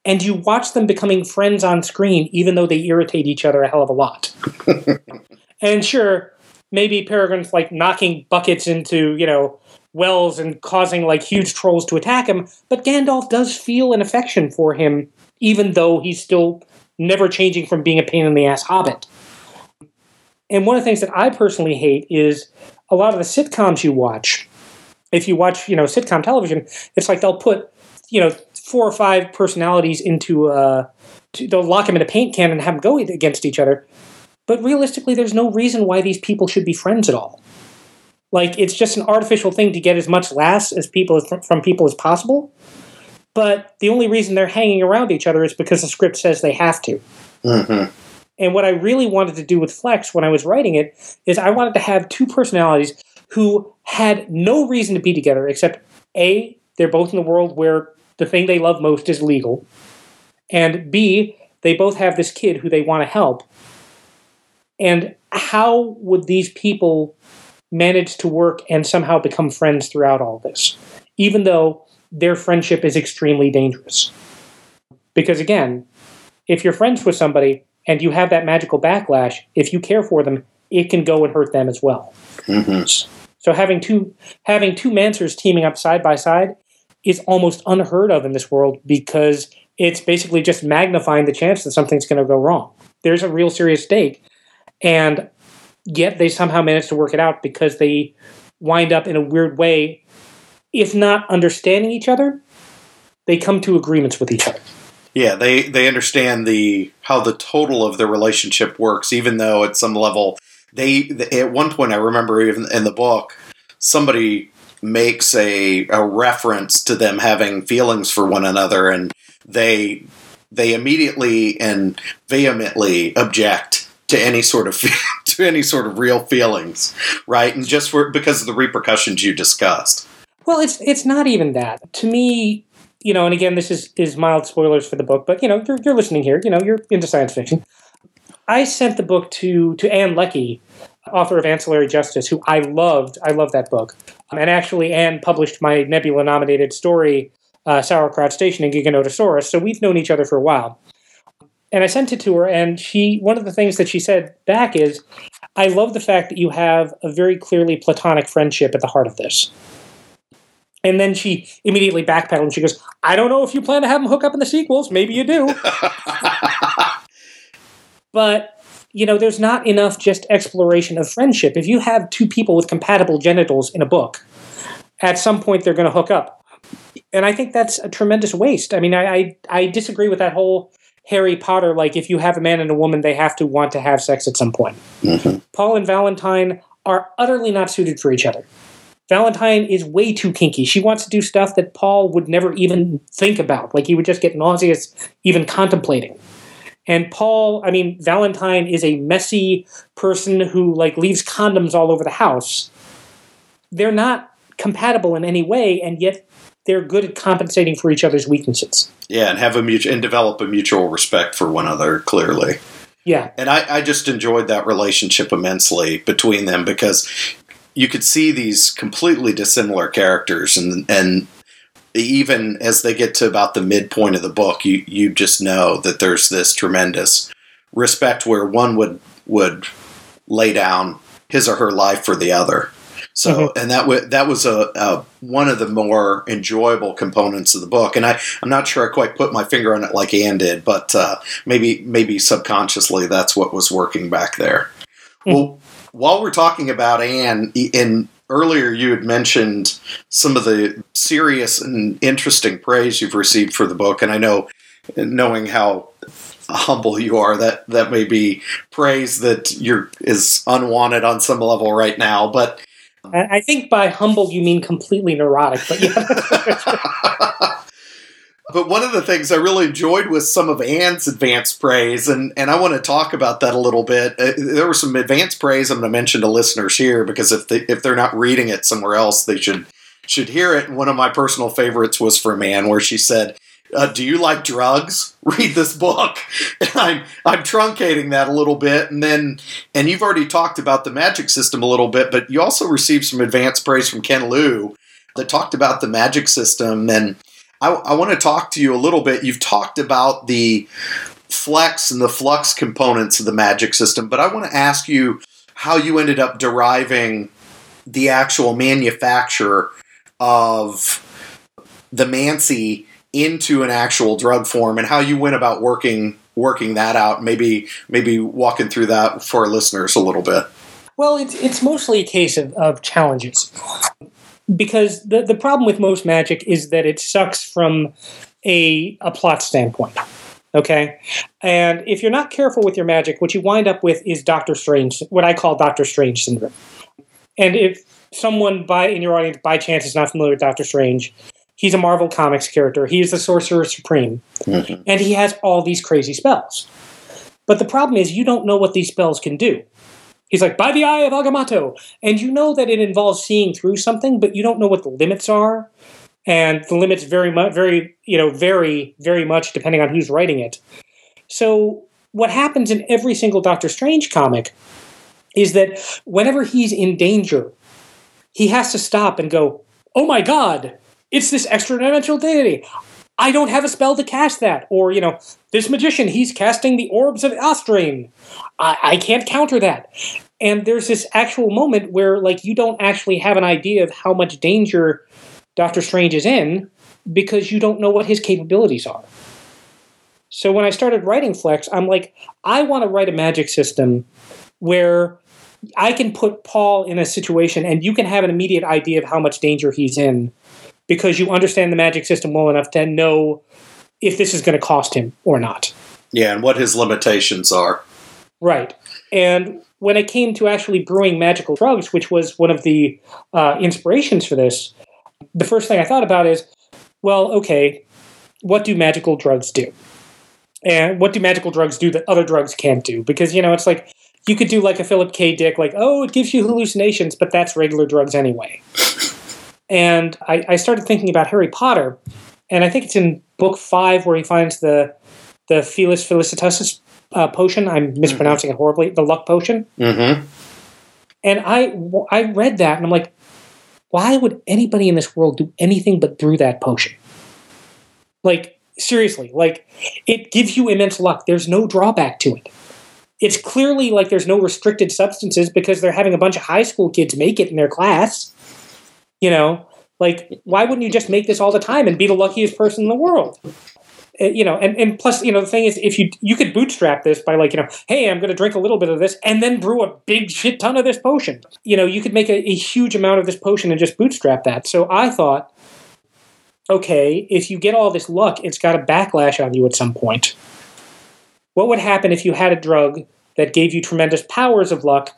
and you watch them becoming friends on screen even though they irritate each other a hell of a lot. And sure, maybe Peregrine's like knocking buckets into, you know, wells and causing like huge trolls to attack him, but Gandalf does feel an affection for him, even though he's still never changing from being a pain in the ass hobbit. And one of the things that I personally hate is a lot of the sitcoms you watch. If you watch, you know, sitcom television, it's like they'll put, you know, four or five personalities into uh, they'll lock them in a paint can and have them go against each other. But realistically, there's no reason why these people should be friends at all. Like it's just an artificial thing to get as much laughs as people from people as possible. But the only reason they're hanging around each other is because the script says they have to. Mm-hmm. And what I really wanted to do with Flex when I was writing it is I wanted to have two personalities who had no reason to be together except A, they're both in the world where the thing they love most is legal, and B, they both have this kid who they want to help, and how would these people manage to work and somehow become friends throughout all this, even though their friendship is extremely dangerous? Because again, if you're friends with somebody and you have that magical backlash, if you care for them, it can go and hurt them as well. Mm-hmm. So having two having two mancers teaming up side by side is almost unheard of in this world because it's basically just magnifying the chance that something's going to go wrong. There's a real serious stake, and yet they somehow manage to work it out because they wind up in a weird way, if not understanding each other, they come to agreements with each other. Yeah, they they understand the how the total of the relationship works, even though at some level they at one point I remember even in the book somebody makes a a reference to them having feelings for one another, and they they immediately and vehemently object to any sort of to any sort of real feelings, right? And just for because of the repercussions you discussed. Well, it's it's not even that. To me, you know, and again, this is is mild spoilers for the book, but you know, you're, you're listening here. You know, you're into science fiction. I sent the book to to Ann Leckie, author of Ancillary Justice, who I loved. I love that book. And actually, Ann published my Nebula nominated story, uh, Sauerkraut Station in Giganotosaurus. So we've known each other for a while. And I sent it to her, and she one of the things that she said back is, "I love the fact that you have a very clearly platonic friendship at the heart of this." And then she immediately backpedaled and she goes, I don't know if you plan to have them hook up in the sequels. Maybe you do. but, you know, there's not enough just exploration of friendship. If you have two people with compatible genitals in a book, at some point they're going to hook up. And I think that's a tremendous waste. I mean, I, I, I disagree with that whole Harry Potter, like if you have a man and a woman, they have to want to have sex at some point. Mm-hmm. Paul and Valentine are utterly not suited for each other. Valentine is way too kinky. She wants to do stuff that Paul would never even think about. Like he would just get nauseous even contemplating. And Paul, I mean, Valentine is a messy person who like leaves condoms all over the house. They're not compatible in any way, and yet they're good at compensating for each other's weaknesses. Yeah, and have a mutual and develop a mutual respect for one another. Clearly, Yeah. and I, I just enjoyed that relationship immensely between them because you could see these completely dissimilar characters, and and even as they get to about the midpoint of the book, you you just know that there's this tremendous respect where one would would lay down his or her life for the other. So, and that was that was a, a one of the more enjoyable components of the book. And I I'm not sure I quite put my finger on it like Ann did, but uh, maybe maybe subconsciously that's what was working back there. Well, while we're talking about Ann, in earlier you had mentioned some of the serious and interesting praise you've received for the book, and I know, knowing how humble you are, that that may be praise that you're is unwanted on some level right now, but. I think by humble you mean completely neurotic, but yeah. But one of the things I really enjoyed was some of Ann's advanced praise, and, and I want to talk about that a little bit. Uh, there was some advanced praise I'm going to mention to listeners here because if they if they're not reading it somewhere else, they should should hear it. One of my personal favorites was from Ann, where she said, uh, "Do you like drugs? Read this book." And I'm I'm truncating that a little bit, and then and you've already talked about the magic system a little bit, but you also received some advanced praise from Ken Liu that talked about the magic system and. I, I want to talk to you a little bit. You've talked about the flex and the flux components of the magic system, but I want to ask you how you ended up deriving the actual manufacture of the Mancy into an actual drug form and how you went about working working that out. Maybe maybe walking through that for our listeners a little bit. Well, it's it's mostly a case of, of challenges. Because the, the problem with most magic is that it sucks from a, a plot standpoint. Okay? And if you're not careful with your magic, what you wind up with is Doctor Strange, what I call Doctor Strange syndrome. And if someone by in your audience by chance is not familiar with Doctor Strange, he's a Marvel Comics character. He is the Sorcerer Supreme. Mhm. And he has all these crazy spells. But the problem is you don't know what these spells can do. He's like, by the eye of Agamotto. And you know that it involves seeing through something, but you don't know what the limits are. And the limits very much very, you know, very, very much depending on who's writing it. So what happens in every single Doctor Strange comic is that whenever he's in danger, he has to stop and go, "Oh my god, it's this extra dimensional deity. I don't have a spell to cast that." Or, you know, this magician, he's casting the orbs of Astrain. I, I can't counter that. And there's this actual moment where, like, you don't actually have an idea of how much danger Doctor Strange is in because you don't know what his capabilities are. So when I started writing Flex, I'm like, I want to write a magic system where I can put Paul in a situation and you can have an immediate idea of how much danger he's in because you understand the magic system well enough to know if this is going to cost him or not. Yeah, and what his limitations are. Right. And when it came to actually brewing magical drugs, which was one of the uh, inspirations for this, the first thing I thought about is, well, okay, what do magical drugs do? And what do magical drugs do that other drugs can't do? Because, you know, it's like you could do like a Philip K. Dick, like, oh, it gives you hallucinations, but that's regular drugs anyway. and I, I started thinking about Harry Potter, and I think it's in book five where he finds the the Felis Felicitatis uh, potion. I'm mispronouncing mm-hmm. it horribly. The luck potion. Mm-hmm. And I I read that and I'm like, why would anybody in this world do anything but brew that potion? Like seriously, like it gives you immense luck. There's no drawback to it. It's clearly like there's no restricted substances because they're having a bunch of high school kids make it in their class. You know, like why wouldn't you just make this all the time and be the luckiest person in the world? Uh, you know, and, and plus, you know, the thing is, if you you could bootstrap this by like, you know, hey, I'm going to drink a little bit of this and then brew a big shit ton of this potion. You know, you could make a, a huge amount of this potion and just bootstrap that. So I thought, okay, if you get all this luck, it's got a backlash on you at some point. What would happen if you had a drug that gave you tremendous powers of luck,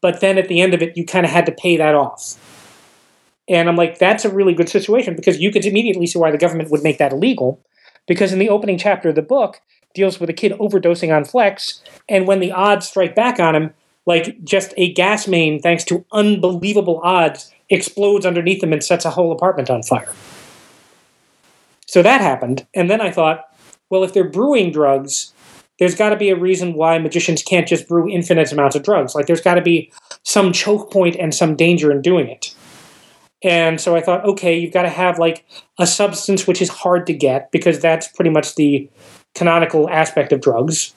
but then at the end of it, you kind of had to pay that off? And I'm like, that's a really good situation because you could immediately see why the government would make that illegal because in the opening chapter of the book deals with a kid overdosing on Flex, and when the odds strike back on him, like just a gas main, thanks to unbelievable odds, explodes underneath him and sets a whole apartment on fire. So that happened, and then I thought, well, if they're brewing drugs, there's got to be a reason why magicians can't just brew infinite amounts of drugs. Like there's got to be some choke point and some danger in doing it. And so I thought, okay, you've got to have like a substance which is hard to get because that's pretty much the canonical aspect of drugs.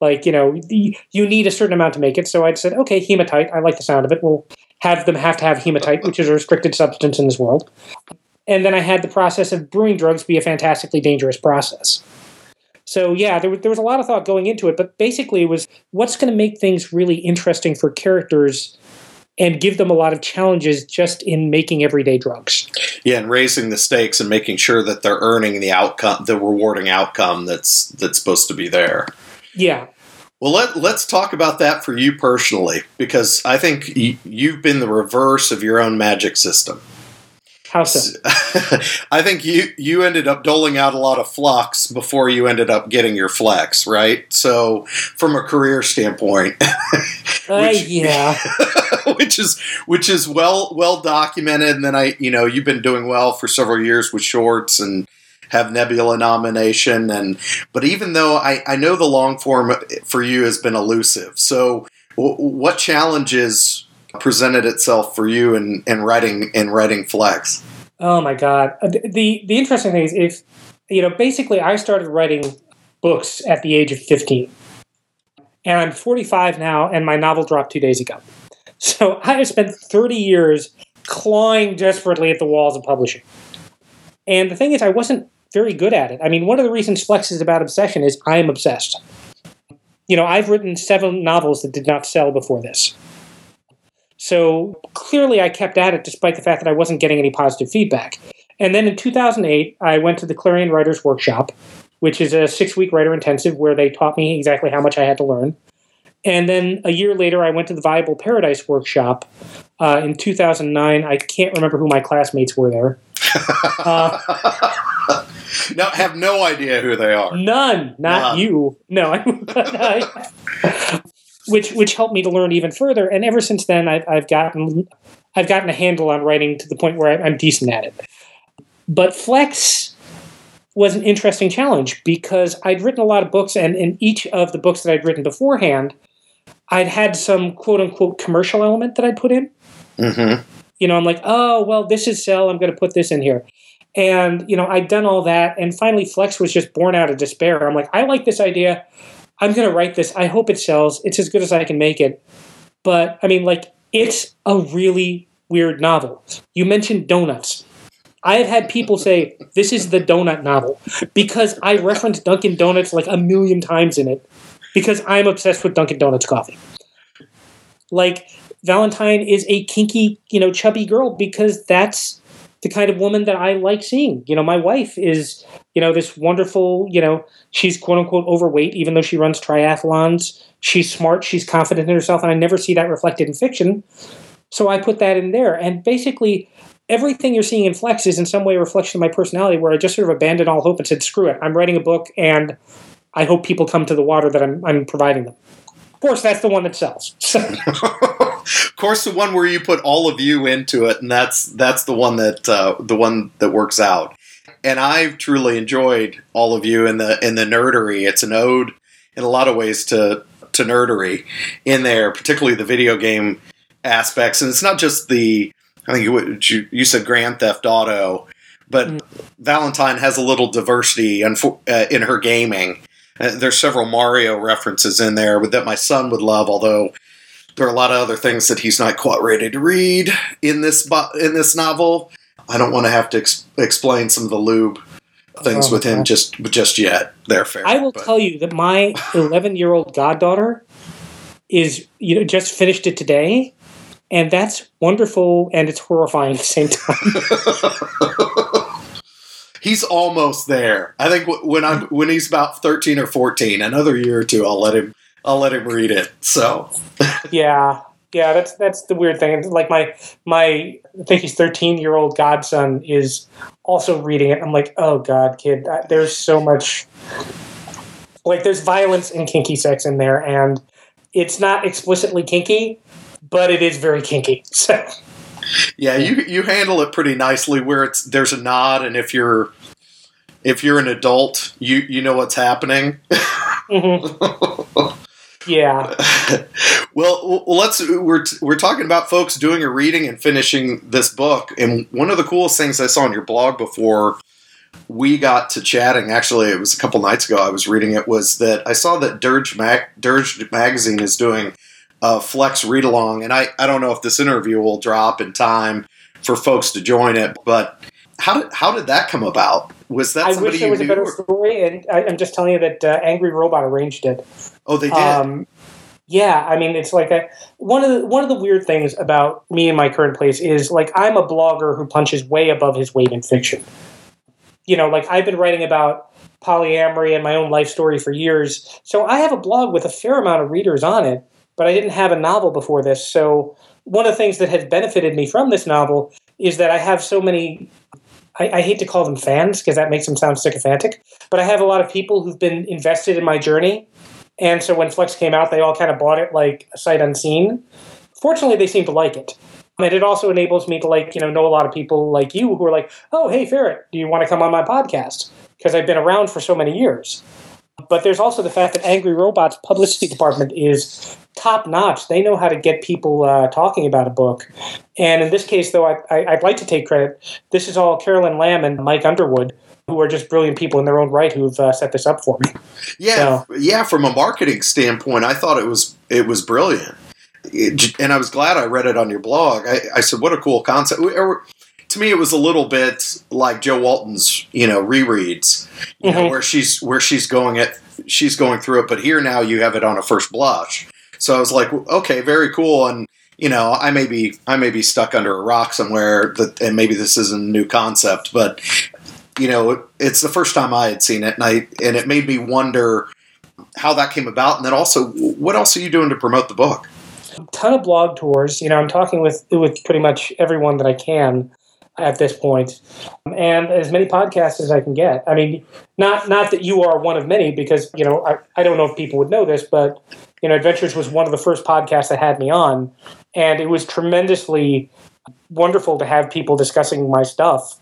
Like, you know, you need a certain amount to make it. So I said, okay, hematite. I like the sound of it. We'll have them have to have hematite, which is a restricted substance in this world. And then I had the process of brewing drugs be a fantastically dangerous process. So yeah, there was, there was a lot of thought going into it, but basically it was what's going to make things really interesting for characters and give them a lot of challenges just in making everyday drugs. Yeah, and raising the stakes and making sure that they're earning the outcome, the rewarding outcome that's that's supposed to be there. Yeah. Well, let, let's talk about that for you personally, because I think you've been the reverse of your own magic system. How so? I think you you ended up doling out a lot of flux before you ended up getting your flex, right? So, from a career standpoint, uh, which, yeah, which is which is well well documented. And then I, you know, you've been doing well for several years with shorts and have Nebula nomination. And but even though I I know the long form for you has been elusive, so what challenges presented itself for you in, in writing in writing Flex? Oh my god! Uh, the the interesting thing is if you know basically I started writing books at the age of fifteen, and I'm 45 now, and my novel dropped two days ago. So I have spent 30 years clawing desperately at the walls of publishing. And the thing is, I wasn't very good at it. I mean, one of the reasons Flex is about obsession is I am obsessed. You know, I've written seven novels that did not sell before this. So clearly, I kept at it despite the fact that I wasn't getting any positive feedback. And then in 2008, I went to the Clarion Writers Workshop, which is a six week writer intensive where they taught me exactly how much I had to learn. And then a year later, I went to the Viable Paradise Workshop uh, in 2009. I can't remember who my classmates were there. Uh, no, have no idea who they are. None, not none. you. No, I, which which helped me to learn even further. And ever since then, I've, I've gotten I've gotten a handle on writing to the point where I'm decent at it. But Flex was an interesting challenge because I'd written a lot of books, and in each of the books that I'd written beforehand, I'd had some quote unquote commercial element that I put in. Mm-hmm. You know, I'm like, oh, well, this is sell. I'm going to put this in here. And, you know, I'd done all that. And finally, Flex was just born out of despair. I'm like, I like this idea. I'm going to write this. I hope it sells. It's as good as I can make it. But, I mean, like, it's a really weird novel. You mentioned donuts. I have had people say this is the donut novel because I reference Dunkin' Donuts like a million times in it because I'm obsessed with Dunkin' Donuts coffee. Like Valentine is a kinky, you know, chubby girl because that's the kind of woman that I like seeing. You know, my wife is, you know, this wonderful, you know, she's quote unquote overweight, even though she runs triathlons. She's smart, she's confident in herself, and I never see that reflected in fiction. So I put that in there. And basically, everything you're seeing in Flex is in some way a reflection of my personality where I just sort of abandoned all hope and said, screw it. I'm writing a book and I hope people come to the water that I'm, I'm providing them. Of course, that's the one that sells. of course, the one where you put all of you into it, and that's that's the one that uh, the one that works out. And I've truly enjoyed all of you in the in the nerdery. It's an ode in a lot of ways to to nerdery in there, particularly the video game aspects. And it's not just the I think you, you said Grand Theft Auto, but mm. Valentine has a little diversity in, uh, in her gaming. Uh, there's several Mario references in there that my son would love, although there are a lot of other things that he's not quite ready to read in this in this novel. I don't want to have to ex- explain some of the lube things oh, with him just just yet. They're fair. I will but. tell you that my 11 year old goddaughter is you know just finished it today and that's wonderful and it's horrifying at the same time. he's almost there. I think when I'm when he's about thirteen or fourteen, another year or two, I'll let him I'll let him read it. So yeah, yeah, that's that's the weird thing. Like my my I think he's thirteen year old godson is also reading it. I'm like, oh god, kid, there's so much. Like there's violence and kinky sex in there, and it's not explicitly kinky, but it is very kinky. So. Yeah, you you handle it pretty nicely. Where it's there's a nod, and if you're if you're an adult, you you know what's happening. Mm-hmm. Yeah. well, let's we're we're talking about folks doing a reading and finishing this book, and one of the coolest things I saw on your blog before we got to chatting. Actually, it was a couple nights ago. I was reading it. Was that I saw that Dirge Mag- Dirge magazine is doing a Flex read along. And I, I don't know if this interview will drop in time for folks to join it, but how did how did that come about? Was that I wish there was a better or? story, and I, am just telling you that uh, Angry Robot arranged it. Oh, they did. Um, yeah, I mean, it's like a, one of the one of the weird things about me and my current place is like I'm a blogger who punches way above his weight in fiction. You know, like I've been writing about polyamory and my own life story for years, so I have a blog with a fair amount of readers on it but I didn't have a novel before this. So one of the things that has benefited me from this novel is that I have so many. I, I hate to call them fans because that makes them sound sycophantic, but I have a lot of people who've been invested in my journey. And so when Flex came out, they all kind of bought it like a sight unseen. Fortunately, they seem to like it. And it also enables me to like, you know, know a lot of people like you who are like, oh, hey, Ferrett, do you want to come on my podcast? Because I've been around for so many years. But there's also the fact that Angry Robot's publicity department is top notch. They know how to get people uh, talking about a book. And in this case, though, I, would like to take credit. This is all Caroline Lambe and Mike Underwood, who are just brilliant people in their own right who've uh, set this up for me. Yeah, so. yeah. From a marketing standpoint, I thought it was it was brilliant. It, and I was glad I read it on your blog. I, I said, "What a cool concept!" to me, it was a little bit like Jo Walton's, you know, rereads, you mm-hmm. know, where she's where she's going at she's going through it, but here now you have it on a first blush. So I was like, okay, very cool, and you know, I may be I may be stuck under a rock somewhere, that, and maybe this isn't a new concept, but you know, it's the first time I had seen it, and I and it made me wonder how that came about, and then also, what else are you doing to promote the book? A ton of blog tours. You know, I'm talking with with pretty much everyone that I can at this point, and as many podcasts as I can get. I mean, not not that you are one of many, because you know I, I don't know if people would know this, but you know, Adventures was one of the first podcasts that had me on, and it was tremendously wonderful to have people discussing my stuff.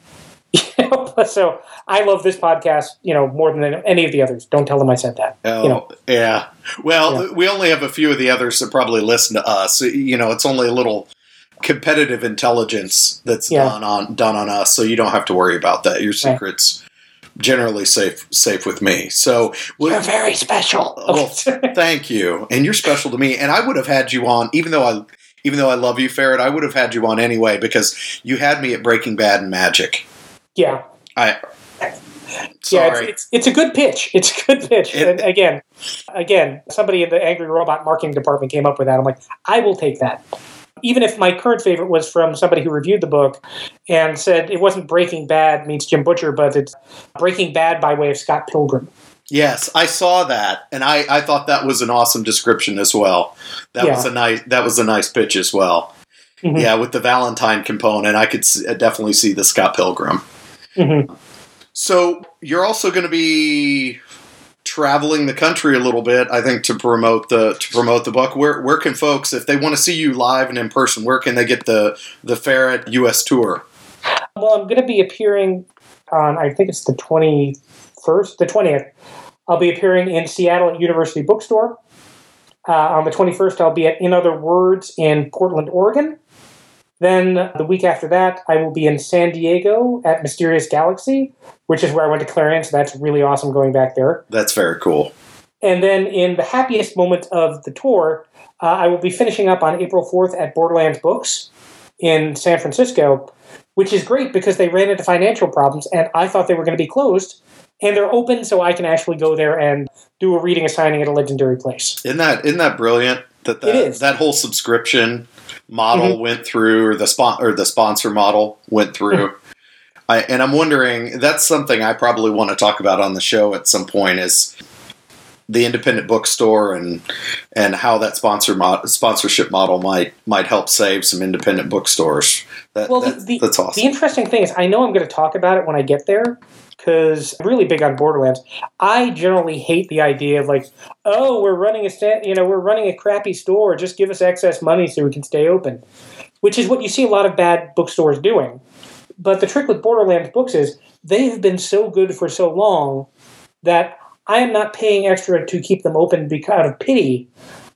You know, So, I love this podcast, you know, more than any of the others. Don't tell them I said that. Oh, You know. Oh, yeah. Well, Yeah. we only have a few of the others that probably listen to us. You know, it's only a little competitive intelligence that's Yeah. done on done on us, so you don't have to worry about that. Your secrets generally safe safe with me. So, You're very special. well, thank you, and you're special to me. And I would have had you on, even though I even though I love you, Ferrett. I would have had you on anyway because you had me at Breaking Bad and Magic. yeah. I. Yeah, Sorry. it's, it's it's a good pitch. It's a good pitch. It- and again, again, somebody in the Angry Robot marketing department came up with that. I'm like, I will take that. Even if my current favorite was from somebody who reviewed the book and said it wasn't Breaking Bad meets Jim Butcher, but it's Breaking Bad by way of Scott Pilgrim. Yes, I saw that, and I, I thought that was an awesome description as well. That Yeah. was a nice that was a nice pitch as well. Mhm. Yeah, with the Valentine component, I could s- definitely see the Scott Pilgrim. Mhm. So you're also going to be traveling the country a little bit, I think, to promote the to promote the book. Where where can folks, if they want to see you live and in person, where can they get the the Ferrett U.S. tour? Well, I'm going to be appearing on, I think it's the 21st, the 20th. I'll be appearing in Seattle at University Bookstore. Uh, on the 21st, I'll be at In Other Words in Portland, Oregon. Then the week after that, I will be in San Diego at Mysterious Galaxy, which is where I went to Clarion, so that's really awesome going back there. That's very cool. And then in the happiest moment of the tour, uh, I will be finishing up on April 4th at Borderlands Books in San Francisco, which is great because they ran into financial problems and I thought they were going to be closed. And they're open so I can actually go there and do a reading, a signing at a legendary place. Isn't that isn't that brilliant? That that, that whole subscription model mm-hmm. went through, or the spon- or the sponsor model went through. Mm-hmm. I, and I'm wondering that's something I probably want to talk about on the show at some point is the independent bookstore and and how that sponsor sponsorship model might might help save some independent bookstores. That, Well, that- the, that's awesome. the interesting thing is, I know I'm going to talk about it when I get there because I'm really big on Borderlands. I generally hate the idea of like, oh, we're running a sta- you know we're running a crappy store. Just give us excess money so we can stay open, which is what you see a lot of bad bookstores doing. But the trick with Borderlands books is they have been so good for so long that I am not paying extra to keep them open because out of pity.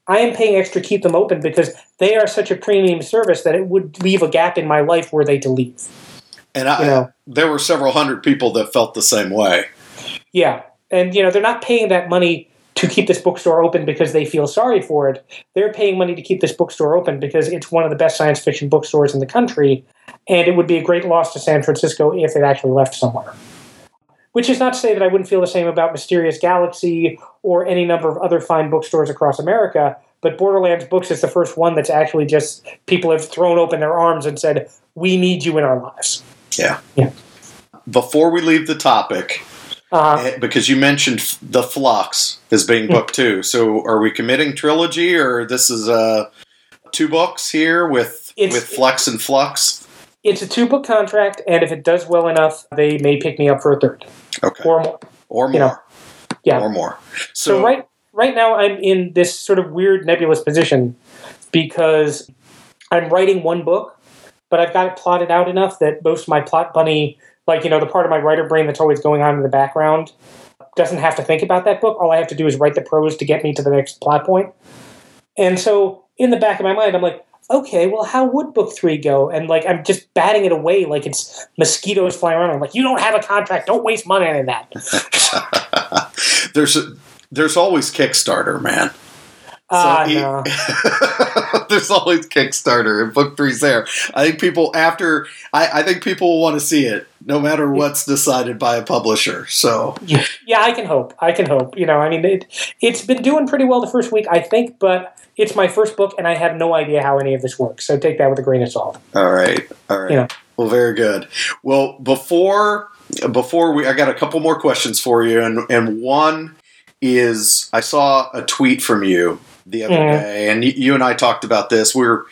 I am paying extra to keep them open because they are such a premium service that it would leave a gap in my life were they to leave. And I, you know. there were several hundred people that felt the same way. Yeah. And you know, they're not paying that money to keep this bookstore open because they feel sorry for it. They're paying money to keep this bookstore open because it's one of the best science fiction bookstores in the country and it would be a great loss to San Francisco if it actually left somewhere. Which is not to say that I wouldn't feel the same about Mysterious Galaxy or any number of other fine bookstores across America, but Borderlands Books is the first one that's actually just people have thrown open their arms and said, "We need you in our lives." Yeah. Yeah. Before we leave the topic, Uh, Eh, because you mentioned the flux as being book two so are we committing trilogy or this is uh two books here with It's- with flux and flux? It's a two book contract, and if it does well enough, they may pick me up for a third. Okay. Or more. or more you know, yeah. or more. So, so, right right now I'm in this sort of weird nebulous position because I'm writing one book, but I've got it plotted out enough that most of my plot bunny, like you know, the part of my writer brain that's always going on in the background, doesn't have to think about that book. All I have to do is write the prose to get me to the next plot point. And so in the back of my mind, I'm like, okay, well, how would book three go? And like, I'm just batting it away like it's mosquitoes flying around. I'm like, you don't have a contract. Don't waste money on that. there's there's always kickstarter man Ah, e- no. there's always Kickstarter and book three's there. I think people after I, I think people will want to see it no matter what's decided by a publisher. So Yeah, yeah, I can hope. I can hope. You know, I mean, it, it's been doing pretty well the first week, I think, but it's my first book, and I have no idea how any of this works. So take that with a grain of salt. All right. All right. Yeah. Well, very good. Well, before before we, I got a couple more questions for you, and and one is I saw a tweet from you the other day, and you and I talked about this. We were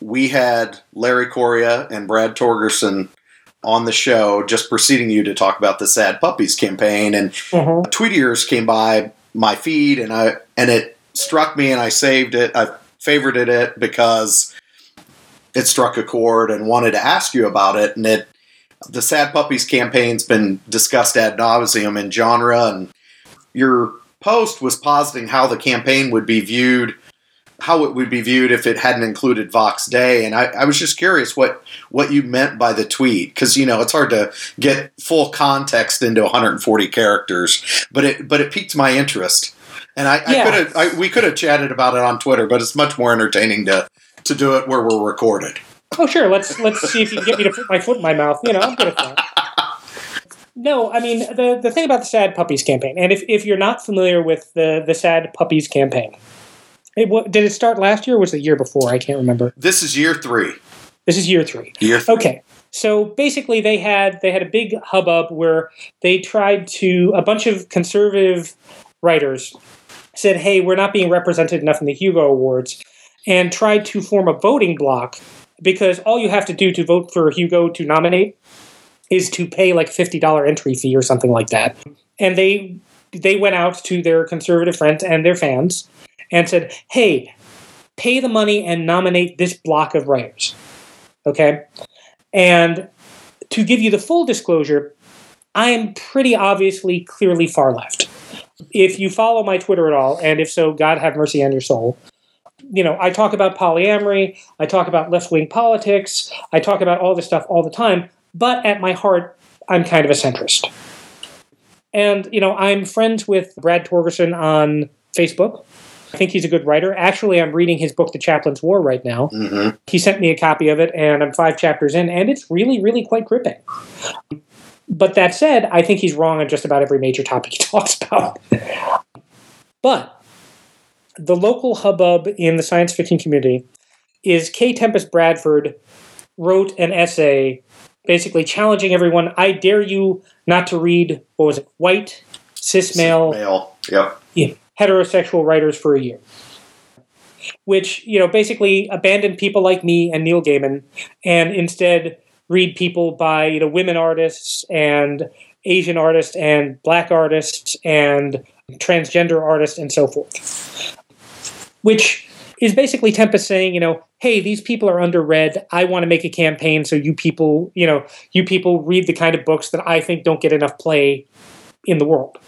we had Larry Correia and Brad Torgersen on the show just preceding you to talk about the Sad Puppies campaign, and Mhm. a tweet of yours came by my feed, and I and it struck me, and I saved it. I favorited it because it struck a chord and wanted to ask you about it and it The Sad Puppies campaign's been discussed ad nauseum in genre, and your post was positing how the campaign would be viewed, how it would be viewed if it hadn't included Vox Day. And I, I was just curious what what you meant by the tweet, because you know it's hard to get full context into 140 characters, but it but it piqued my interest. And I, Yeah. I could have I, we could have chatted about it on Twitter, but it's much more entertaining to to do it where we're recorded. Oh, sure. Let's let's see if you can get me to put my foot in my mouth. You know, I'm good at that. No, I mean the the thing about the Sad Puppies campaign, and if, if you're not familiar with the the Sad Puppies campaign, it, what, did it start last year or was it the year before? I can't remember. This is year three. This is year three. Year three. Okay. So basically, they had they had a big hubbub where they tried to a bunch of conservative writers said, "Hey, we're not being represented enough in the Hugo Awards," and tried to form a voting block because all you have to do to vote for Hugo to nominate is to pay like fifty dollar entry fee or something like that. And they they went out to their conservative friends and their fans and said, "Hey, pay the money and nominate this block of writers." Okay. And to give you the full disclosure, I am pretty obviously clearly far left. If you follow my Twitter at all, and if so, God have mercy on your soul. You know, I talk about polyamory, I talk about left wing politics, I talk about all this stuff all the time, but at my heart, I'm kind of a centrist. And, you know, I'm friends with Brad Torgersen on Facebook. I think he's a good writer. Actually, I'm reading his book, The Chaplain's War, right now hmm he sent me a copy of it and i'm five chapters in and it's really really quite gripping but that said i think he's wrong on just about every major topic he talks about but the local hubbub in the science fiction community is k tempest bradford wrote an essay basically challenging everyone i dare you not to read what was it white cis male Male. Yep. yeah, heterosexual writers for a year. Which, you know, basically abandon people like me and Neil Gaiman and instead read people by, you know, women artists and Asian artists and black artists and transgender artists and so forth. Which is basically Tempest saying, you know, hey, these people are underread. I want to make a campaign so you people, you know, you people read the kind of books that I think don't get enough play in the world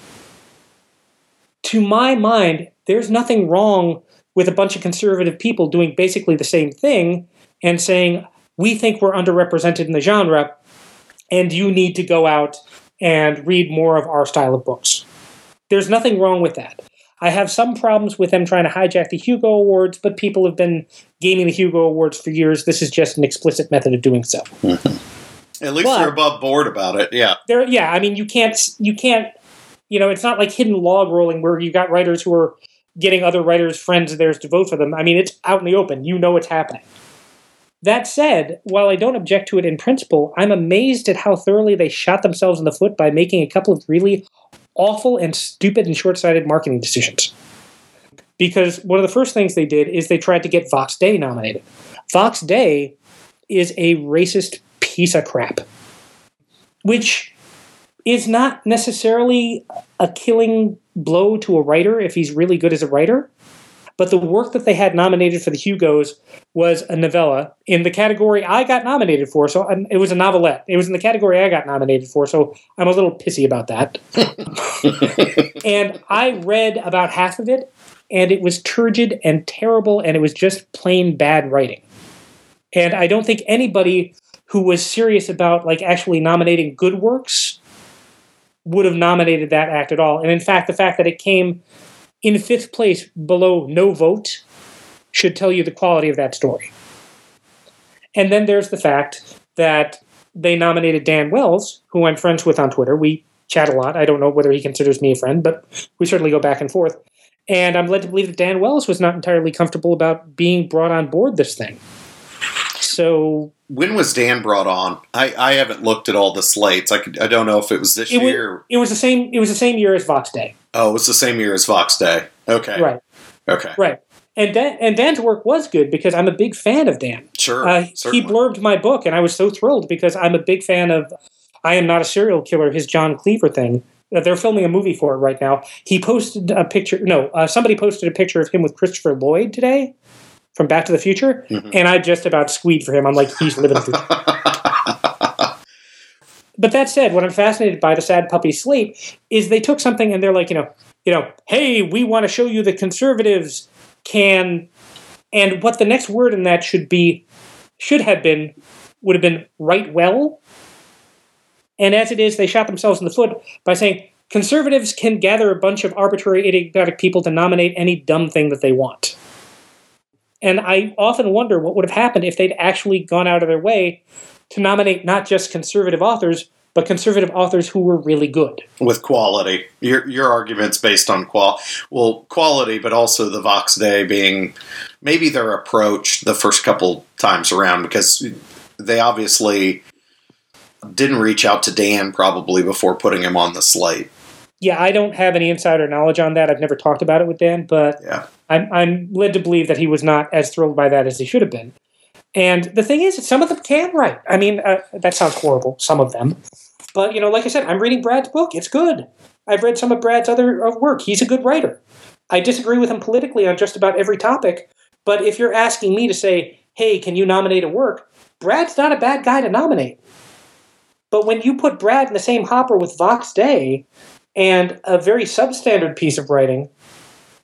to my mind, there's nothing wrong with a bunch of conservative people doing basically the same thing and saying, we think we're underrepresented in the genre, and you need to go out and read more of our style of books. There's nothing wrong with that. I have some problems with them trying to hijack the Hugo Awards, but people have been gaming the Hugo Awards for years. This is just an explicit method of doing so. At least But- they're above board about it. Yeah. there yeah i mean you can't you can't you know it's not like hidden log rolling where you've got writers who are getting other writers friends of theirs to vote for them i mean it's out in the open you know it's happening that said while i don't object to it in principle i'm amazed at how thoroughly they shot themselves in the foot by making a couple of really awful and stupid and short-sighted marketing decisions because one of the first things they did is they tried to get vox day nominated vox day is a racist piece of crap which is not necessarily a killing blow to a writer if he's really good as a writer. But the work that they had nominated for the Hugos was a novella in the category I got nominated for. So um, it was a novelette. It was in the category I got nominated for. So I'm a little pissy about that. and I read about half of it, and it was turgid and terrible, and it was just plain bad writing. And I don't think anybody who was serious about like actually nominating good works would have nominated that act at all. And in fact, the fact that it came in fifth place below no vote should tell you the quality of that story. And then there's the fact that they nominated Dan Wells, who I'm friends with on Twitter. We chat a lot. I don't know whether he considers me a friend, but we certainly go back and forth. And I'm led to believe that Dan Wells was not entirely comfortable about being brought on board this thing. So When was Dan brought on? I, I haven't looked at all the slates. I could, I don't know if it was this it was, year. it was the same. It was the same year as Vox Day. oh, it was the same year as Vox Day. Okay. Right. Okay. Right. And Dan, and Dan's work was good because I'm a big fan of Dan. Sure. Uh, he blurbed my book, and I was so thrilled because I'm a big fan of I Am Not a Serial Killer, his John Cleaver thing. Uh, They're filming a movie for it right now. He posted a picture. No, uh, somebody posted a picture of him with Christopher Lloyd today from Back to the Future, Mhm. and I just about squeed for him. I'm like, he's living through. but that said, what I'm fascinated by the Sad Puppy Sleep is they took something and they're like, you know, you know, hey, we want to show you the conservatives can, and what the next word in that should be, should have been, would have been right well. And as it is, they shot themselves in the foot by saying conservatives can gather a bunch of arbitrary, idiotic people to nominate any dumb thing that they want. And I often wonder what would have happened if they'd actually gone out of their way to nominate not just conservative authors, but conservative authors who were really good. With quality. Your, your argument's based on qual well quality, but also the Vox Day being maybe their approach the first couple times around because they obviously didn't reach out to Dan probably before putting him on the slate. Yeah, I don't have any insider knowledge on that. I've never talked about it with Dan, but yeah. I'm, I'm led to believe that he was not as thrilled by that as he should have been. And the thing is, some of them can write. I mean, uh, that sounds horrible, some of them. But, you know, like I said, I'm reading Brad's book. It's good. I've read some of Brad's other uh, work. He's a good writer. I disagree with him politically on just about every topic. But if you're asking me to say, hey, can you nominate a work? Brad's not a bad guy to nominate. But when you put Brad in the same hopper with Vox Day and a very substandard piece of writing,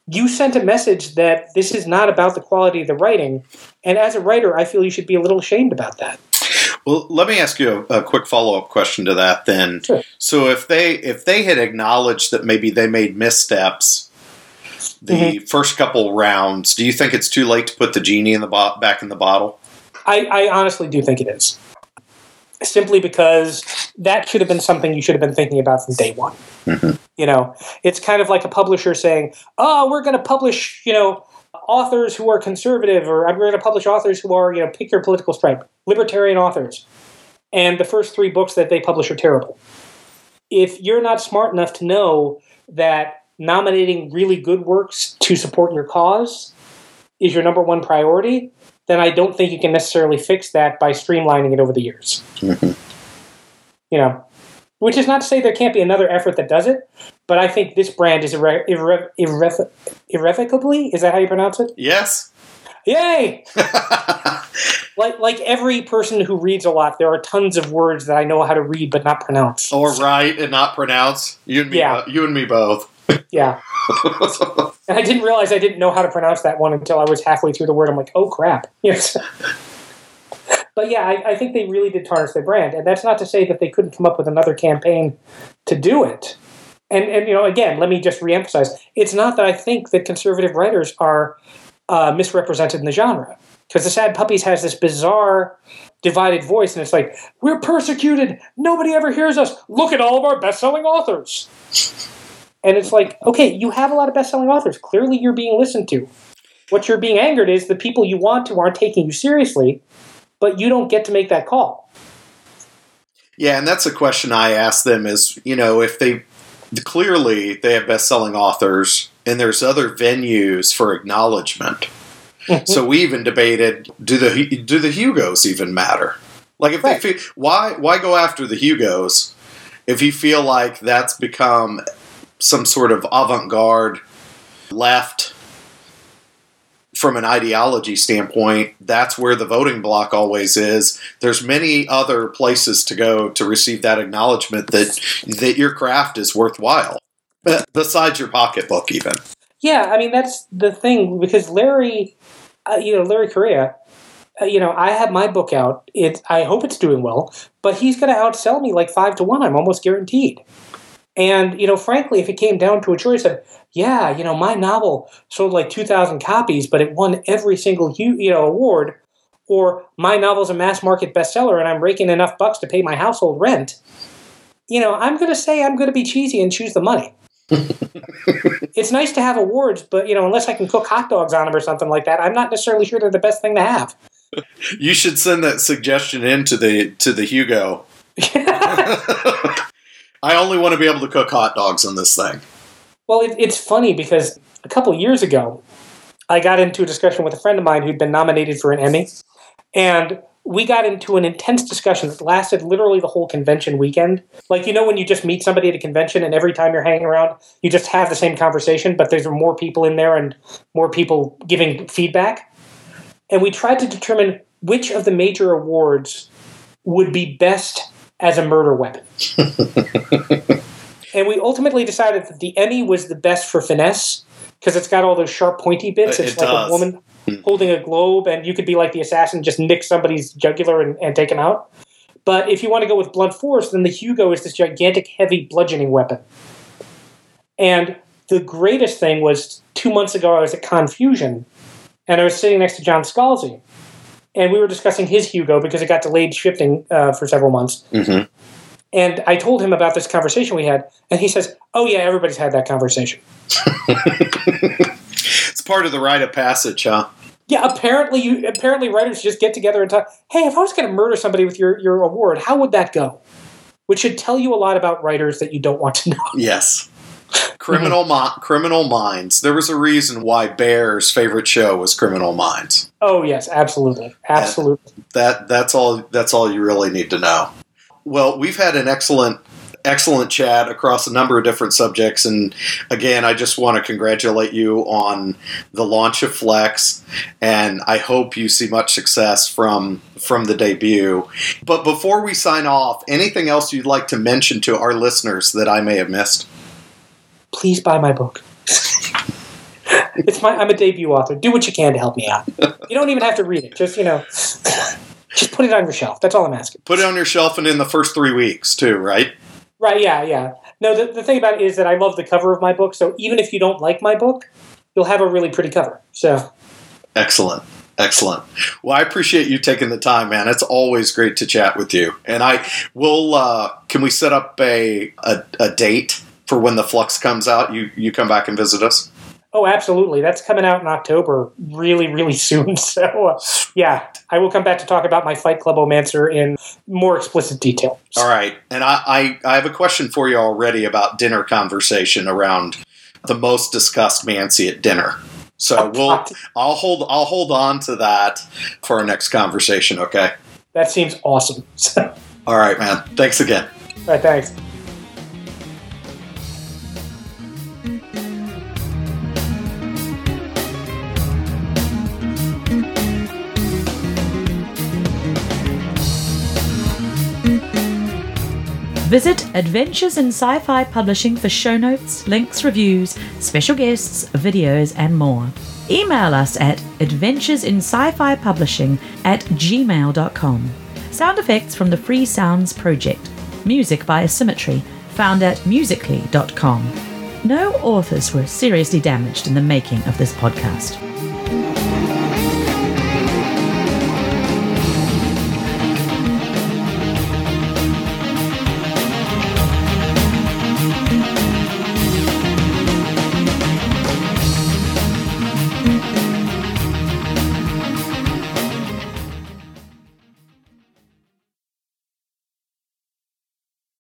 you sent a message that this is not about the quality of the writing. And as a writer, I feel you should be a little ashamed about that. Well, let me ask you a, a quick follow up question to that. Then, Sure. so if they if they had acknowledged that maybe they made missteps the Mm-hmm. first couple rounds, do you think it's too late to put the genie in the bo- back in the bottle? I, I honestly do think it is. Simply because that should have been something you should have been thinking about from day one. Mm-hmm. You know, it's kind of like a publisher saying, "Oh, we're going to publish, you know, authors who are conservative, or we're going to publish authors who are, you know, pick your political stripe, libertarian authors." And the first three books that they publish are terrible. If you're not smart enough to know that nominating really good works to support your cause is your number one priority, then I don't think you can necessarily fix that by streamlining it over the years. Mm-hmm. You know, which is not to say there can't be another effort that does it, but I think this brand is irre- irre- irre- irrevocably. Is that how you pronounce it? Yes. Yay! like like every person who reads a lot, there are tons of words that I know how to read but not pronounce. or write and not pronounce. You and me, Yeah. bo- you and me both. Yeah, and I didn't realize I didn't know how to pronounce that one until I was halfway through the word. I'm like, oh crap! Yes. but yeah, I, I think they really did tarnish their brand, and that's not to say that they couldn't come up with another campaign to do it. And and you know, again, let me just reemphasize: it's not that I think that conservative writers are uh, misrepresented in the genre, because the Sad Puppies has this bizarre divided voice, and it's like we're persecuted, nobody ever hears us. Look at all of our best-selling authors. And it's like, okay, you have a lot of best-selling authors. Clearly, you're being listened to. What you're being angered is the people you want to aren't taking you seriously, but you don't get to make that call. Yeah, and that's a question I ask them is, you know, if they clearly they have best-selling authors and there's other venues for acknowledgement. Mm-hmm. so we even debated do the do the Hugos even matter? Like if Right. they feel why why go after the Hugos if you feel like that's become some sort of avant-garde left from an ideology standpoint, that's where the voting block always is. There's many other places to go to receive that acknowledgement that that your craft is worthwhile, besides your pocketbook, even. Yeah, I mean that's the thing because Larry, uh, you know, Larry Correia, uh, you know, I have my book out. It, I hope it's doing well, but he's going to outsell me like five to one. I'm almost guaranteed. And you know, frankly, if it came down to a choice of, yeah, you know, my novel sold like two thousand copies, but it won every single you know award, or my novel's a mass market bestseller and I'm raking enough bucks to pay my household rent, you know, I'm going to say I'm going to be cheesy and choose the money it's nice to have awards, but you know, unless I can cook hot dogs on them or something like that, I'm not necessarily sure they're the best thing to have. You should send that suggestion in to the to the Hugo. I only want to be able to cook hot dogs on this thing. Well, it, it's funny because a couple years ago, I got into a discussion with a friend of mine who'd been nominated for an Emmy, and we got into an intense discussion that lasted literally the whole convention weekend. Like, you know, when you just meet somebody at a convention and every time you're hanging around, you just have the same conversation, but there's more people in there and more people giving feedback. And we tried to determine which of the major awards would be best as a murder weapon. and we ultimately decided that the Emmy was the best for finesse because it's got all those sharp, pointy bits. It It's like does. a woman mm-hmm. holding a globe, and you could be like the assassin, just nick somebody's jugular and, and take him out. But if you want to go with blunt force, then the Hugo is this gigantic, heavy bludgeoning weapon. And the greatest thing was two months ago, I was at Confusion, and I was sitting next to John Scalzi, and we were discussing his Hugo because it got delayed shipping uh, for several months. Mhm. And I told him about this conversation we had, and he says, "Oh yeah, everybody's had that conversation." It's part of the rite of passage, huh? Yeah, apparently, you apparently writers just get together and talk. Hey, if I was going to murder somebody with your your award, how would that go? Which should tell you a lot about writers that you don't want to know. Yes. Criminal mi- Criminal Minds. There was a reason why Bear's favorite show was Criminal Minds. Oh yes, absolutely, absolutely. That that's all that's all you really need to know. Well, we've had an excellent excellent chat across a number of different subjects and again, I just want to congratulate you on the launch of Flex and I hope you see much success from from the debut. But before we sign off, anything else you'd like to mention to our listeners that I may have missed? Please buy my book. it's my I'm a debut author. Do what you can to help me out. You don't even have to read it. Just you know, just put it on your shelf. That's all I'm asking. Put it on your shelf and in the first 3 weeks too, right? Right? Yeah, yeah. No, the, the thing about it is that I love the cover of my book. So even if you don't like my book, you'll have a really pretty cover. So Excellent. Excellent. Well, I appreciate you taking the time, man. It's always great to chat with you. And I will. Uh, can we set up a, a a date for when the Flux comes out? You you come back and visit us. Oh, absolutely. That's coming out in October, really, really soon. So, uh, yeah, I will come back to talk about my Fight Club Omancer in more explicit detail. All right. And I, I I have a question for you already about dinner conversation around the most discussed Mancy at dinner. So we'll I'll hold I'll hold on to that for our next conversation. Okay. That seems awesome. All right, man. Thanks again. all right, thanks. Visit Adventures in Sci Fi Publishing for show notes, links, reviews, special guests, videos, and more. Email us at adventuresinsci-fi publishing at gmail.com. Sound effects from the Free Sounds Project. Music by Asymmetry, found at musically.com. No authors were seriously damaged in the making of this podcast.